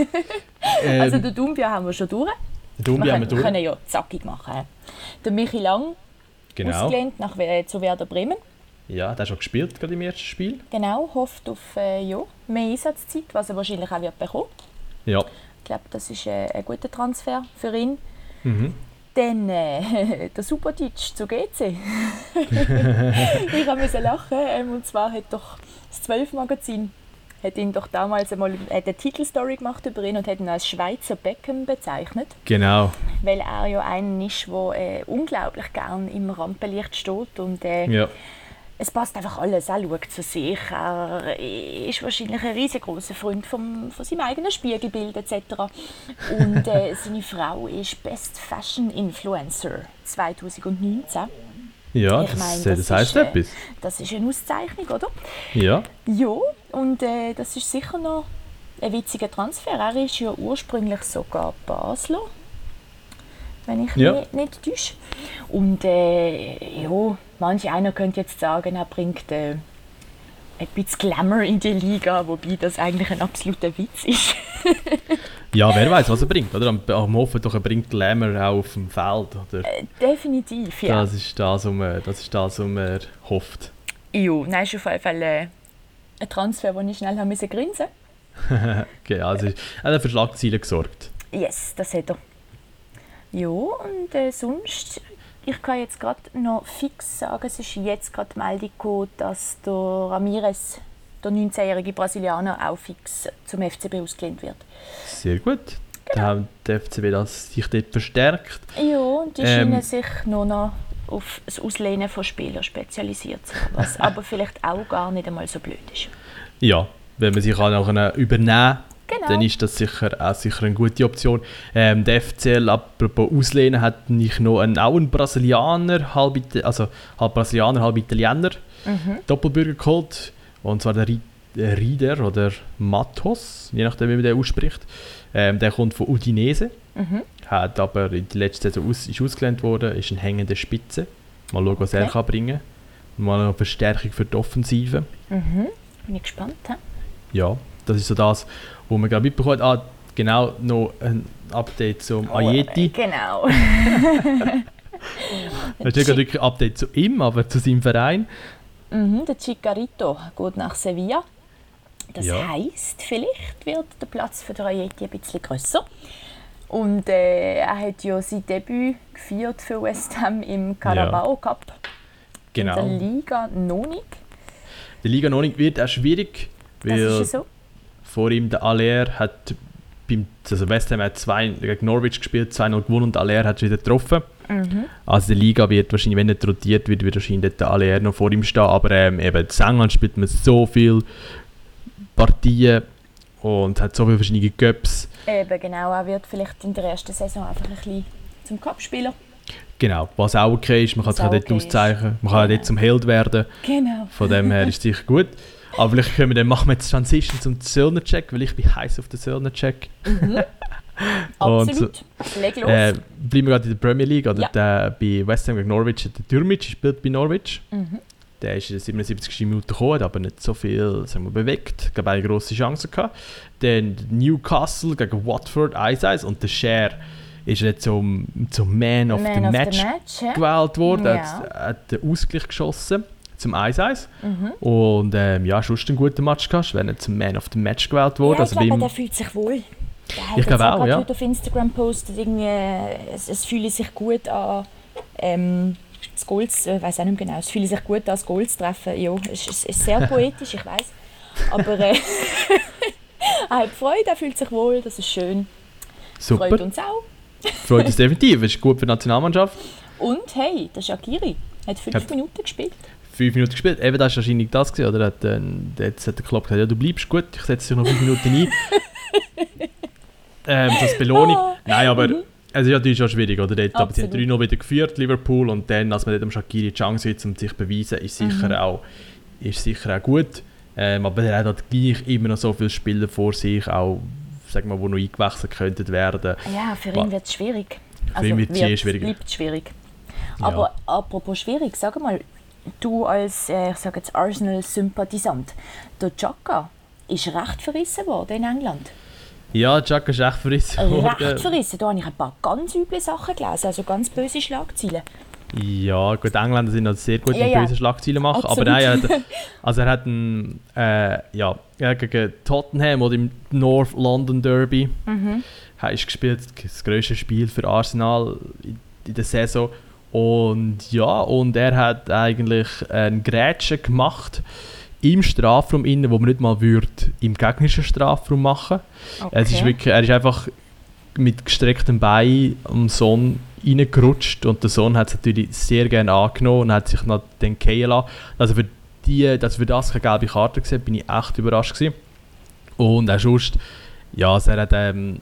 ähm, also den Dumbia haben wir schon durch. Darum wir, können, können ja zackig machen. Der Michi Lang, genau. ausgelehnt nach, zu Werder Bremen. Ja, der hat schon gespielt, gerade im ersten Spiel. Genau, hofft auf äh, ja, mehr Einsatzzeit, was er wahrscheinlich auch wird bekommen. Ja. Ich glaube, das ist äh, ein guter Transfer für ihn. Mhm. Dann äh, der Superdic zu GC. ich musste lachen. Ähm, und zwar hat doch das 12 Magazin hat ihn doch damals einmal eine Titelstory gemacht über ihn und hat ihn als Schweizer Beckham bezeichnet. Genau. Weil er ja einer ist, der äh, unglaublich gern im Rampenlicht steht und äh, ja. es passt einfach alles. Er schaut zu sich. Er ist wahrscheinlich ein riesengroßer Freund vom, von seinem eigenen Spiegelbild etc. Und äh, seine Frau ist Best Fashion Influencer 2019. Ja, ich das, meine, das, das heißt äh, etwas. Das ist eine Auszeichnung, oder? Ja. Ja, und äh, das ist sicher noch ein witziger Transfer. Er ist ja ursprünglich sogar Basler, wenn ich ja. mich nicht täusche. Und äh, ja, manch einer könnte jetzt sagen, er bringt äh, ein bisschen Glamour in die Liga, wobei das eigentlich ein absoluter Witz ist. ja, wer weiß, was er bringt, oder? Am, am hoffen doch, er bringt Glamour auch auf dem Feld, oder? Äh, definitiv, ja. Das ist das, was man, das ist das, was man hofft. Ja, nein, ist auf jeden Fall äh, ein Transfer, wo ich schnell haben müssen grinsen okay, also er hat für Schlagzeilen gesorgt. Yes, das hat er. Ja, und äh, sonst, ich kann jetzt gerade noch fix sagen, es ist jetzt gerade die Meldung gekommen, dass der Ramirez, der 19-jährige Brasilianer, auch fix zum FCB ausgelehnt wird. Sehr gut. Genau. Da hat der FCB das sich dort verstärkt. Ja, und die ähm, scheinen sich nur noch auf das Auslehnen von Spielern spezialisiert zu haben, was aber vielleicht auch gar nicht einmal so blöd ist. Ja, wenn man sich auch noch übernehmen Genau. dann ist das sicher auch sicher eine gute Option. Ähm, der FCL, apropos Auslehnen, hat nicht noch einen, auch einen Brasilianer, halb, also halb Brasilianer, halb Italiener mhm. Doppelbürger geholt. Und zwar der Rieder oder Matos, je nachdem, wie man den ausspricht. Ähm, der kommt von Udinese, mhm. hat aber in der letzten Saison aus, ist ausgelehnt worden, ist eine hängende Spitze. Mal schauen, was okay. er kann bringen kann. Mal eine Verstärkung für die Offensive. Mhm. Bin ich gespannt. He? Ja, das ist so das, wo man gerade mitbekommt. Ah, genau, noch ein Update zum oh, Ayeti. Genau. das ist gerade wirklich ein Update zu ihm, aber zu seinem Verein. Mhm, der Chicarito geht nach Sevilla. Das ja. heisst, vielleicht wird der Platz für Ayeti ein bisschen grösser. Und äh, er hat ja sein Debüt gefeiert für West Ham im Carabao Cup. Genau. In der Liga nicht. Die Liga nicht wird auch schwierig, weil das ist so. vor ihm der Aller hat beim, also West Ham hat zwei, gegen Norwich gespielt, 2-0 gewonnen und Aller hat wieder getroffen. Mhm. Also die Liga wird wahrscheinlich, wenn nicht rotiert wird, wird wahrscheinlich der Aller noch vor ihm stehen. Aber ähm, eben in England spielt man so viele Partien und hat so viele verschiedene Cups. Eben genau, er wird vielleicht in der ersten Saison einfach ein bisschen zum Cup-Spieler. Genau, was auch okay ist, man kann sich auch dort okay auszeichnen, man kann genau. dort zum Held werden. Genau. Von dem her ist es sicher gut. Aber vielleicht können wir dann machen wir jetzt Transition zum Zöllner-Check, weil ich bin heiß auf den Zöllner-Check. Mhm. Absolut. Leg los. Äh, bleiben wir gerade in der Premier League. Oder ja. der, bei West Ham gegen Norwich, der Dürmic spielt bei Norwich. Mhm. Der ist in der 77. Minute gekommen, aber nicht so viel sagen wir, bewegt. Ich habe eine grosse Chance gehabt. Dann Newcastle gegen Watford 1-1 und der Share ist er zum, zum Man of Man the of Match, the match ja? gewählt worden. Ja. Er hat, hat den Ausgleich geschossen zum 1-1. Mhm. Und ähm, ja, schon einen guten Match gehabt. Wenn er zum Man of the Match gewählt wurde. Ja, ich also glaube, der fühlt sich wohl. Der ich glaube auch, ja. auf Instagram postet, irgendwie, es, es fühle sich gut an, ähm, das Goals, ich äh, weiß auch nicht genau, es fühle sich gut an, das Goal zu treffen. Ja, es ist, ist sehr poetisch, ich weiß. Aber äh, er hat Freude, er fühlt sich wohl, das ist schön. Super. Freut uns auch. Freut uns definitiv, ist gut für die Nationalmannschaft. Und hey, der Shakiri hat fünf hat Minuten gespielt. Fünf Minuten gespielt, eben das war wahrscheinlich das gewesen, oder? Hat, äh, jetzt hat der Klopp gesagt, ja du bleibst gut, ich setze dich noch fünf Minuten ein. Ähm, das Belohnung. Oh. Nein, aber mhm. es ist natürlich auch schwierig, oder? Dort, aber sie haben 3 wieder geführt, Liverpool, und dann, als man dort am Shakiri die Chance hat, um sich zu beweisen, ist sicher, mhm. auch, ist sicher auch gut. Ähm, aber er hat halt gleich immer noch so viele Spieler vor sich, auch sag mal, die noch eingewechselt könnten werden. Ja, für ihn wird es schwierig. Für also ihn wird es schwierig. bleibt schwierig. Aber ja. apropos schwierig, sag mal, du als äh, ich sage jetzt Arsenal-Sympathisant, der Chaka ist recht verrissen worden in England. Ja, Chaka ist recht verrissen worden. Recht verrissen, da habe ich ein paar ganz üble Sachen gelesen, also ganz böse Schlagzeilen. Ja, gut, Engländer sind halt sehr gut ja, in ja. böse Schlagzeilen machen, Absolut. aber nein, er hat, also er hat ein, äh, ja, gegen Tottenham oder im North London Derby mhm. ist gespielt, das größte Spiel für Arsenal in, in der Saison und ja, und er hat eigentlich ein Grätsche gemacht im Strafraum innen, wo man nicht mal würde im gegnerischen Strafraum machen. Okay. Es ist wirklich, er ist einfach mit gestrecktem Bein am Sohn reingerutscht und der Sohn hat es natürlich sehr gerne angenommen und hat sich noch den lassen. Also für, die, dass für das keine gelbe Karte gesehen bin ich echt überrascht gewesen. Und auch sonst, ja, also er hat, ähm,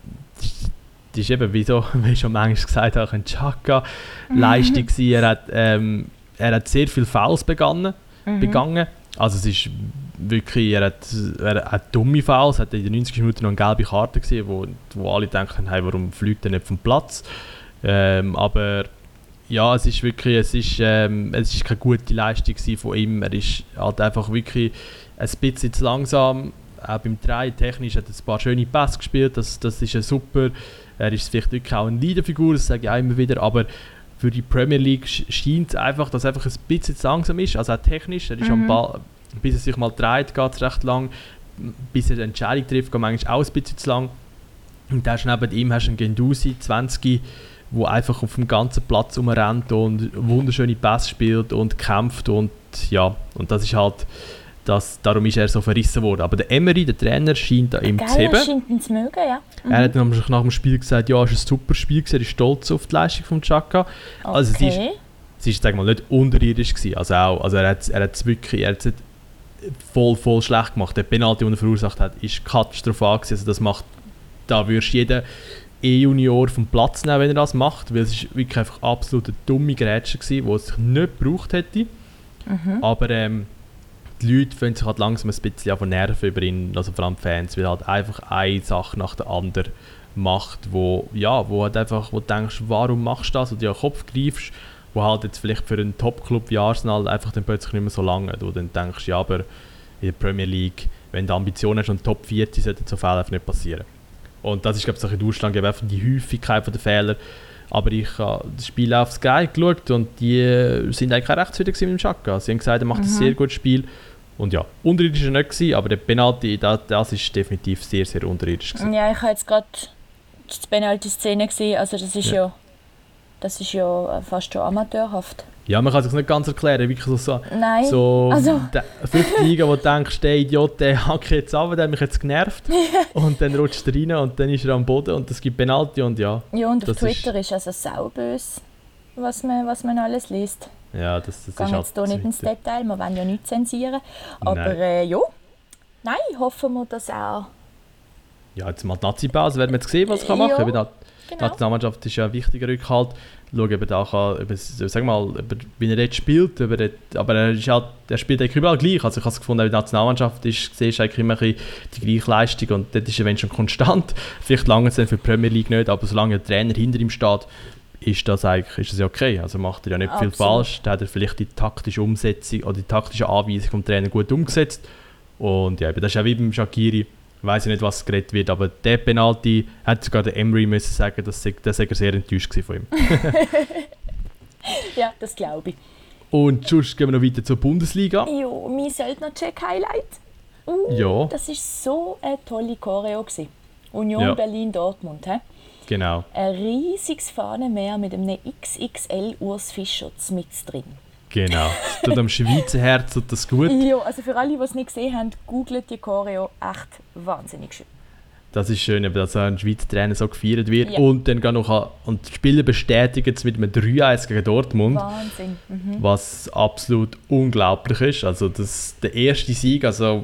das ist eben, wie, so, wie ich schon manchmal gesagt habe, ein Chaka-Leistung mhm. Er hat, ähm, er hat sehr viele Fouls begangen, mhm. begangen also es ist wirklich, er hat, er hat dumme Fouls, hat in den 90 Minuten noch eine gelbe Karte gesehen, wo, wo alle denken, hey, warum fliegt er nicht vom Platz? Ähm, aber ja, es ist wirklich, es ist, ähm, es ist keine gute Leistung von ihm. Er ist halt einfach wirklich ein bisschen zu langsam. Auch beim 3 technisch hat er ein paar schöne Pässe gespielt, das, das ist ja super. Er ist vielleicht wirklich auch eine Leaderfigur, das sage ich auch immer wieder, aber für die Premier League scheint es einfach, dass er einfach ein bisschen zu langsam ist, also auch technisch. Er ist mhm. am Ball, bis er sich mal dreht, geht es recht lang. Bis er eine Entscheidung trifft, geht manchmal auch ein bisschen zu lang. Und dann neben ihm hast du einen Gendusi, 20 wo einfach auf dem ganzen Platz umrennt und wunderschöne Pässe spielt und kämpft und ja, und das ist halt, das, darum ist er so verrissen worden. Aber der Emery, der Trainer, scheint da ihm zu heben. scheint ihn zu mögen, ja. Mhm. Er hat nach, nach dem Spiel gesagt, ja, es ist ein super Spiel, er ist stolz auf die Leistung von Chaka. Okay. Also sie ist, sie ist sag mal, nicht unterirdisch gewesen. Also, auch, also er hat es er wirklich, er hat voll, voll schlecht gemacht. Der Penalty, den er verursacht hat, ist katastrophal gewesen. Also das macht, da würdest du jeden E-Junior vom Platz nehmen, wenn er das macht, weil es ist wirklich einfach absolut eine dumme Grätsche war, die es sich nicht gebraucht hätte. Mhm. Aber ähm, die Leute fühlen sich halt langsam ein bisschen von Nerven über ihn, also vor allem Fans, weil er halt einfach eine Sache nach der anderen macht, wo, ja, wo halt einfach, wo du denkst, warum machst du das und dir den Kopf greifst, wo halt jetzt vielleicht für einen Top-Club wie Arsenal einfach dann plötzlich nicht mehr so lange, wo du dann denkst, ja, aber in der Premier League, wenn du Ambitionen hast und Top 40, sollte so Fälle einfach nicht passieren. Und das ist, glaube ich, in Deutschland einfach die Häufigkeit der Fehler. Aber ich habe das Spiel auf Sky geschaut und die sind eigentlich auch recht zufrieden mit dem Chaka. Sie haben gesagt, er macht mhm. ein sehr gutes Spiel. Und ja, unterirdisch war er nicht, gewesen, aber der Penalty, das, das ist definitiv sehr, sehr unterirdisch. Gewesen. Ja, ich habe jetzt gerade die Penalty-Szene gesehen, also das ist ja. ja, das ist ja fast schon amateurhaft. Ja, man kann sich nicht ganz erklären, wirklich so, so, Nein. so also. fünf Liga, wo du denkst, der Idiot, der hackt jetzt ab, der hat mich jetzt genervt. und dann rutscht er rein und dann ist er am Boden und es gibt Penalty und ja. Ja, und auf Twitter ist, ist also saubös, was man, was man alles liest. Ja, das, das ist halt jetzt hier nicht ins Detail, wir wollen ja nichts zensieren. Aber äh, ja, nein, hoffen wir, dass auch... Ja, jetzt mal die Nazi-Pause, werden wir jetzt sehen, was er machen kann. Genau. Die Nationalmannschaft ist ja ein wichtiger Rückhalt schauen, ob er da kann, ob sag mal, wie er jetzt spielt, ob er aber er, ist halt, er spielt eigentlich überall gleich. Also ich habe es gefunden, in der Nationalmannschaft ist, siehst eigentlich immer die gleiche Leistung und dort ist er wenn schon konstant. Vielleicht lange es dann für die Premier League nicht, aber solange der Trainer hinter ihm steht, ist das eigentlich ist das ja okay. Also macht er ja nicht Absolut. viel falsch. Da hat er vielleicht die taktische Umsetzung oder die taktische Anweisung vom Trainer gut umgesetzt. Und ja, das ist ja wie beim Shakiri weiß ich nicht, was geredet wird, aber der Penalty hat sogar der Emery müssen sagen, dass sei sehr enttäuscht von ihm. ja, das glaube ich. Und sonst gehen wir noch weiter zur Bundesliga. Ja, mein Söldner-Check-Highlight. Uh, ja. Das war so eine tolle Choreo. Gewesen. Union ja. Berlin-Dortmund. He? Genau. Ein riesiges Fahnenmeer mit einem XXL Urs Fischer mit drin. Genau. Das tut am Schweizer Herz tut das gut. Ja, also für alle, die es nicht gesehen haben, googelt die Choreo echt wahnsinnig schön. Das ist schön, dass ein Schweizer Trainer so gefeiert wird. Ja. Und dann noch und die Spieler bestätigen es mit einem 3-1 gegen Dortmund. Wahnsinn. Mhm. Was absolut unglaublich ist. Also das, der erste Sieg also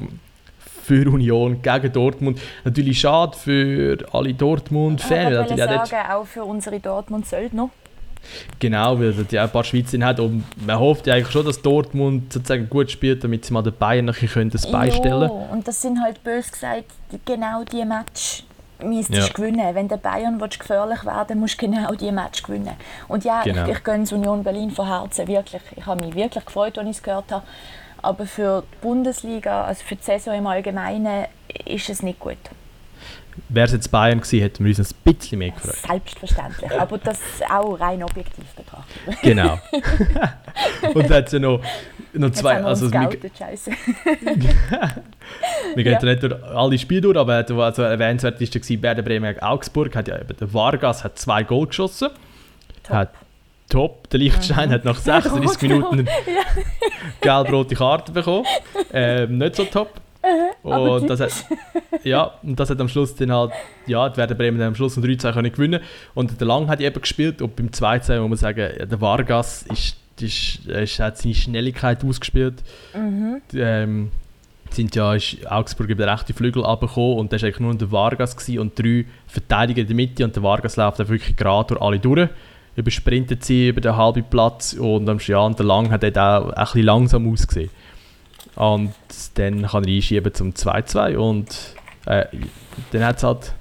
für Union gegen Dortmund. Natürlich schade für alle Dortmund-Fans. Ich würde sagen, auch für unsere Dortmund-Söldner. Genau, weil es ja ein paar Schweizer hat und man hofft ja eigentlich schon, dass Dortmund sozusagen gut spielt, damit sie mal den Bayern noch das beistellen können. und das sind halt bös gesagt genau die Match müsstest ja. gewinnen. Wenn der Bayern willst, gefährlich werden musst du genau die Match gewinnen. Und ja, genau. ich, ich gönne Union Berlin von Herzen, wirklich. Ich habe mich wirklich gefreut, als ich es gehört habe. Aber für die Bundesliga, also für die Saison im Allgemeinen, ist es nicht gut. Wäre es jetzt Bayern gewesen, hätten wir uns ein bisschen mehr gefreut. Selbstverständlich, aber das auch rein objektiv betrachtet. Genau. Und dann hat es ja noch, noch zwei... Jetzt also, wir, Scheiße. wir gehen ja. nicht durch alle Spiele durch, aber also erwähnenswert war Werder Bremen gegen Augsburg. Hat ja eben, der Vargas hat zwei Goal geschossen. Top. Hat top. Der Lichtstein mhm. hat nach 36 Minuten eine ja. gelb-rote Karte bekommen. Ähm, nicht so top. Und das hat, ja, und das hat am Schluss dann halt, ja, die Werder Bremen am Schluss um 3-2 können gewinnen und der Lang hat eben gespielt und beim 2-2 muss man sagen, der Vargas ist, ist, ist, hat seine Schnelligkeit ausgespielt. Mhm. Ähm, sind ja, ist Augsburg über den rechten Flügel abgekommen und da war eigentlich nur der Vargas und drei Verteidiger in der Mitte und der Vargas läuft dann wirklich gerade durch alle durch übersprintet sie über den halben Platz und am ja, der Lang hat dort auch ein bisschen langsam ausgesehen. Und dann kann er einschieben zum 2-2 und äh, dann hat es halt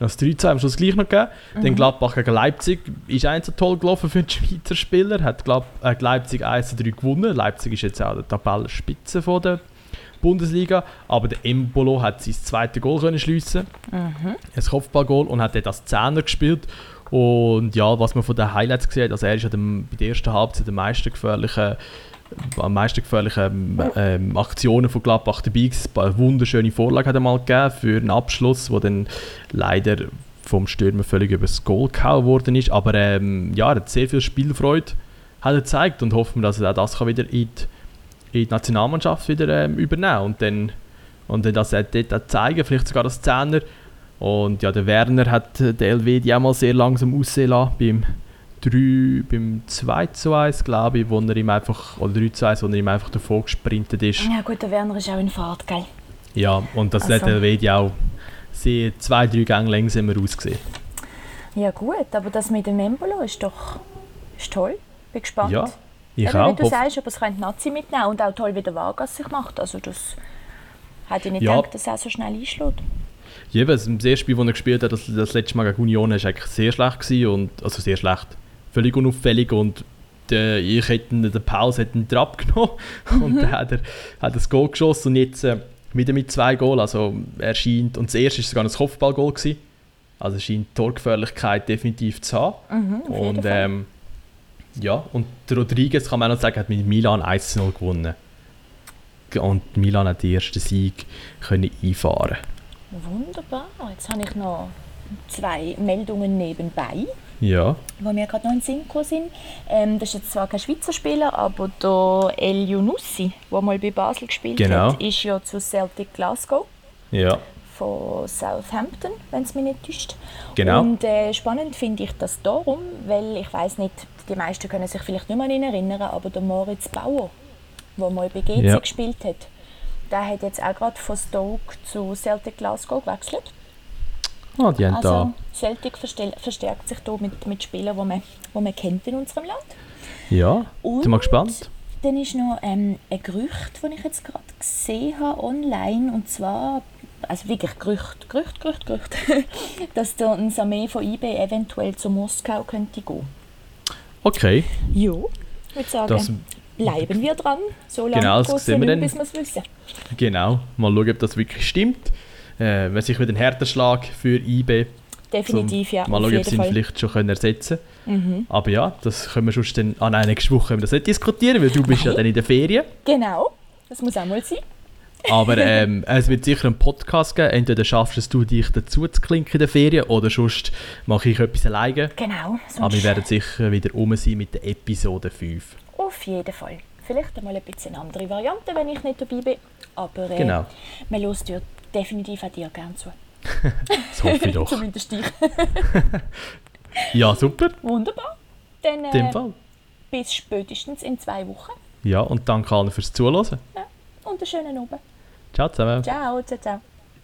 noch das 3-2 am Schluss gleich noch gegeben. Mhm. Dann Gladbach gegen Leipzig ist eins so toll gelaufen für den Schweizer Spieler. Hat Glab äh, Leipzig 1-3 gewonnen. Leipzig ist jetzt auch der Tabellenspitze von der Bundesliga. Aber der Embolo hat sein zweites Goal können schliessen. Mhm. Ein Kopfballgoal und hat dort als Zehner gespielt. Und ja, was man von den Highlights gesehen hat, also er ist ja dem, bei der ersten Halbzeit der meisten gefährlichen am meisten gefährlichen ähm, Aktionen von Gladbach dabei Eine wunderschöne Vorlage hat er mal gegeben für einen Abschluss, wo dann leider vom Stürmer völlig übers Goal gehauen worden ist. Aber ähm, ja, er hat sehr viel Spielfreude hat er gezeigt und hoffen, dass er auch das wieder in die, in die Nationalmannschaft wieder ähm, übernehmen und dann und dann das dort auch zeigen, vielleicht sogar als Zehner. Und ja, der Werner hat den LW auch mal sehr langsam aussehen lassen beim 3, beim 2 zu 1, glaube ich, wo er ihm einfach, oder 3 zu 1, wo er ihm einfach davor gesprintet ist. Ja gut, der Werner ist auch in Fahrt, gell? Ja, und das also. hat der Wedi auch sehr zwei, drei Gänge langsamer ausgesehen. Ja gut, aber das mit dem Embolo ist doch ist toll. Bin gespannt. Ja, ich Eben, auch. Wie du sagst, aber es könnte Nazi mitnehmen und auch toll, wie der Vargas sich macht. Also das hätte ich nicht ja. gedacht, dass er so schnell einschlägt. Ja, das erste Spiel, das er gespielt hat, das, das letzte Mal gegen Union, war eigentlich sehr schlecht. Gewesen und, also sehr schlecht völlig unauffällig und der, ich hätte den Pause hätte ihn abgenommen mhm. und dann hat er hat das Goal geschossen und jetzt äh, wieder mit zwei Goal, also er scheint, und das erste war sogar ein Kopfballgoal gewesen, also er scheint Torgefährlichkeit definitiv zu haben. Mhm, und ähm, ja, und Rodriguez kann man auch noch sagen, hat mit Milan 1-0 gewonnen. Und Milan hat den ersten Sieg können einfahren. Wunderbar, jetzt habe ich noch zwei Meldungen nebenbei ja. wo mir gerade noch in den Sinn gekommen sind. Ähm, das ist jetzt zwar kein Schweizer Spieler, aber der El Yunussi, der mal bei Basel gespielt genau. hat, ist ja zu Celtic Glasgow. Ja. Von Southampton, wenn es mich nicht täuscht. Genau. Und äh, spannend finde ich das darum, weil ich weiß nicht, die meisten können sich vielleicht nicht mehr erinnern, aber der Moritz Bauer, der mal bei GC ja. gespielt hat, der hat jetzt auch gerade von Stoke zu Celtic Glasgow gewechselt. Ah, die haben also, da. Celtic verstärkt sich hier mit, mit Spielern, die man, die man kennt in unserem Land. Ja, Und bin mal gespannt. Dann ist noch ähm, ein Gerücht, das ich jetzt gerade gesehen habe online, und zwar, also wirklich Gerücht, Gerücht, Gerücht, Gerücht, dass der ein Samé von IB eventuell zu Moskau könnte gehen. Okay. Ja, ich würde sagen, das, bleiben wir dran, so lange genau, das sehen wir dann. bis wir es wissen. Genau, mal schauen, ob das wirklich stimmt äh, wenn sich wieder ein härter Schlag für IB. Definitiv, ja. Mal schauen, ob sie ihn vielleicht schon können ersetzen können. Mhm. Aber ja, das können wir schon dann an nächste Woche wir das nicht diskutieren, weil du bist Nein. ja dann in der Ferien. Genau, das muss auch mal sein. Aber ähm, es wird sicher einen Podcast geben. Entweder schaffst du dich dazu zu klinken in der Ferien oder sonst mache ich etwas alleine. Genau. Aber wir werden sicher wieder um sein mit der Episode 5. Auf jeden Fall. Vielleicht einmal ein bisschen andere Variante, wenn ich nicht dabei bin. Aber äh, genau. man hört definitiv auch dir gerne zu. das hoffe ich doch. Zumindest ich. ja, super. Wunderbar. Dann äh, Fall. bis spätestens in zwei Wochen. Ja, und danke allen fürs Zuhören. Ja, und einen schönen Abend. Ciao zusammen. Ciao, ciao, ciao.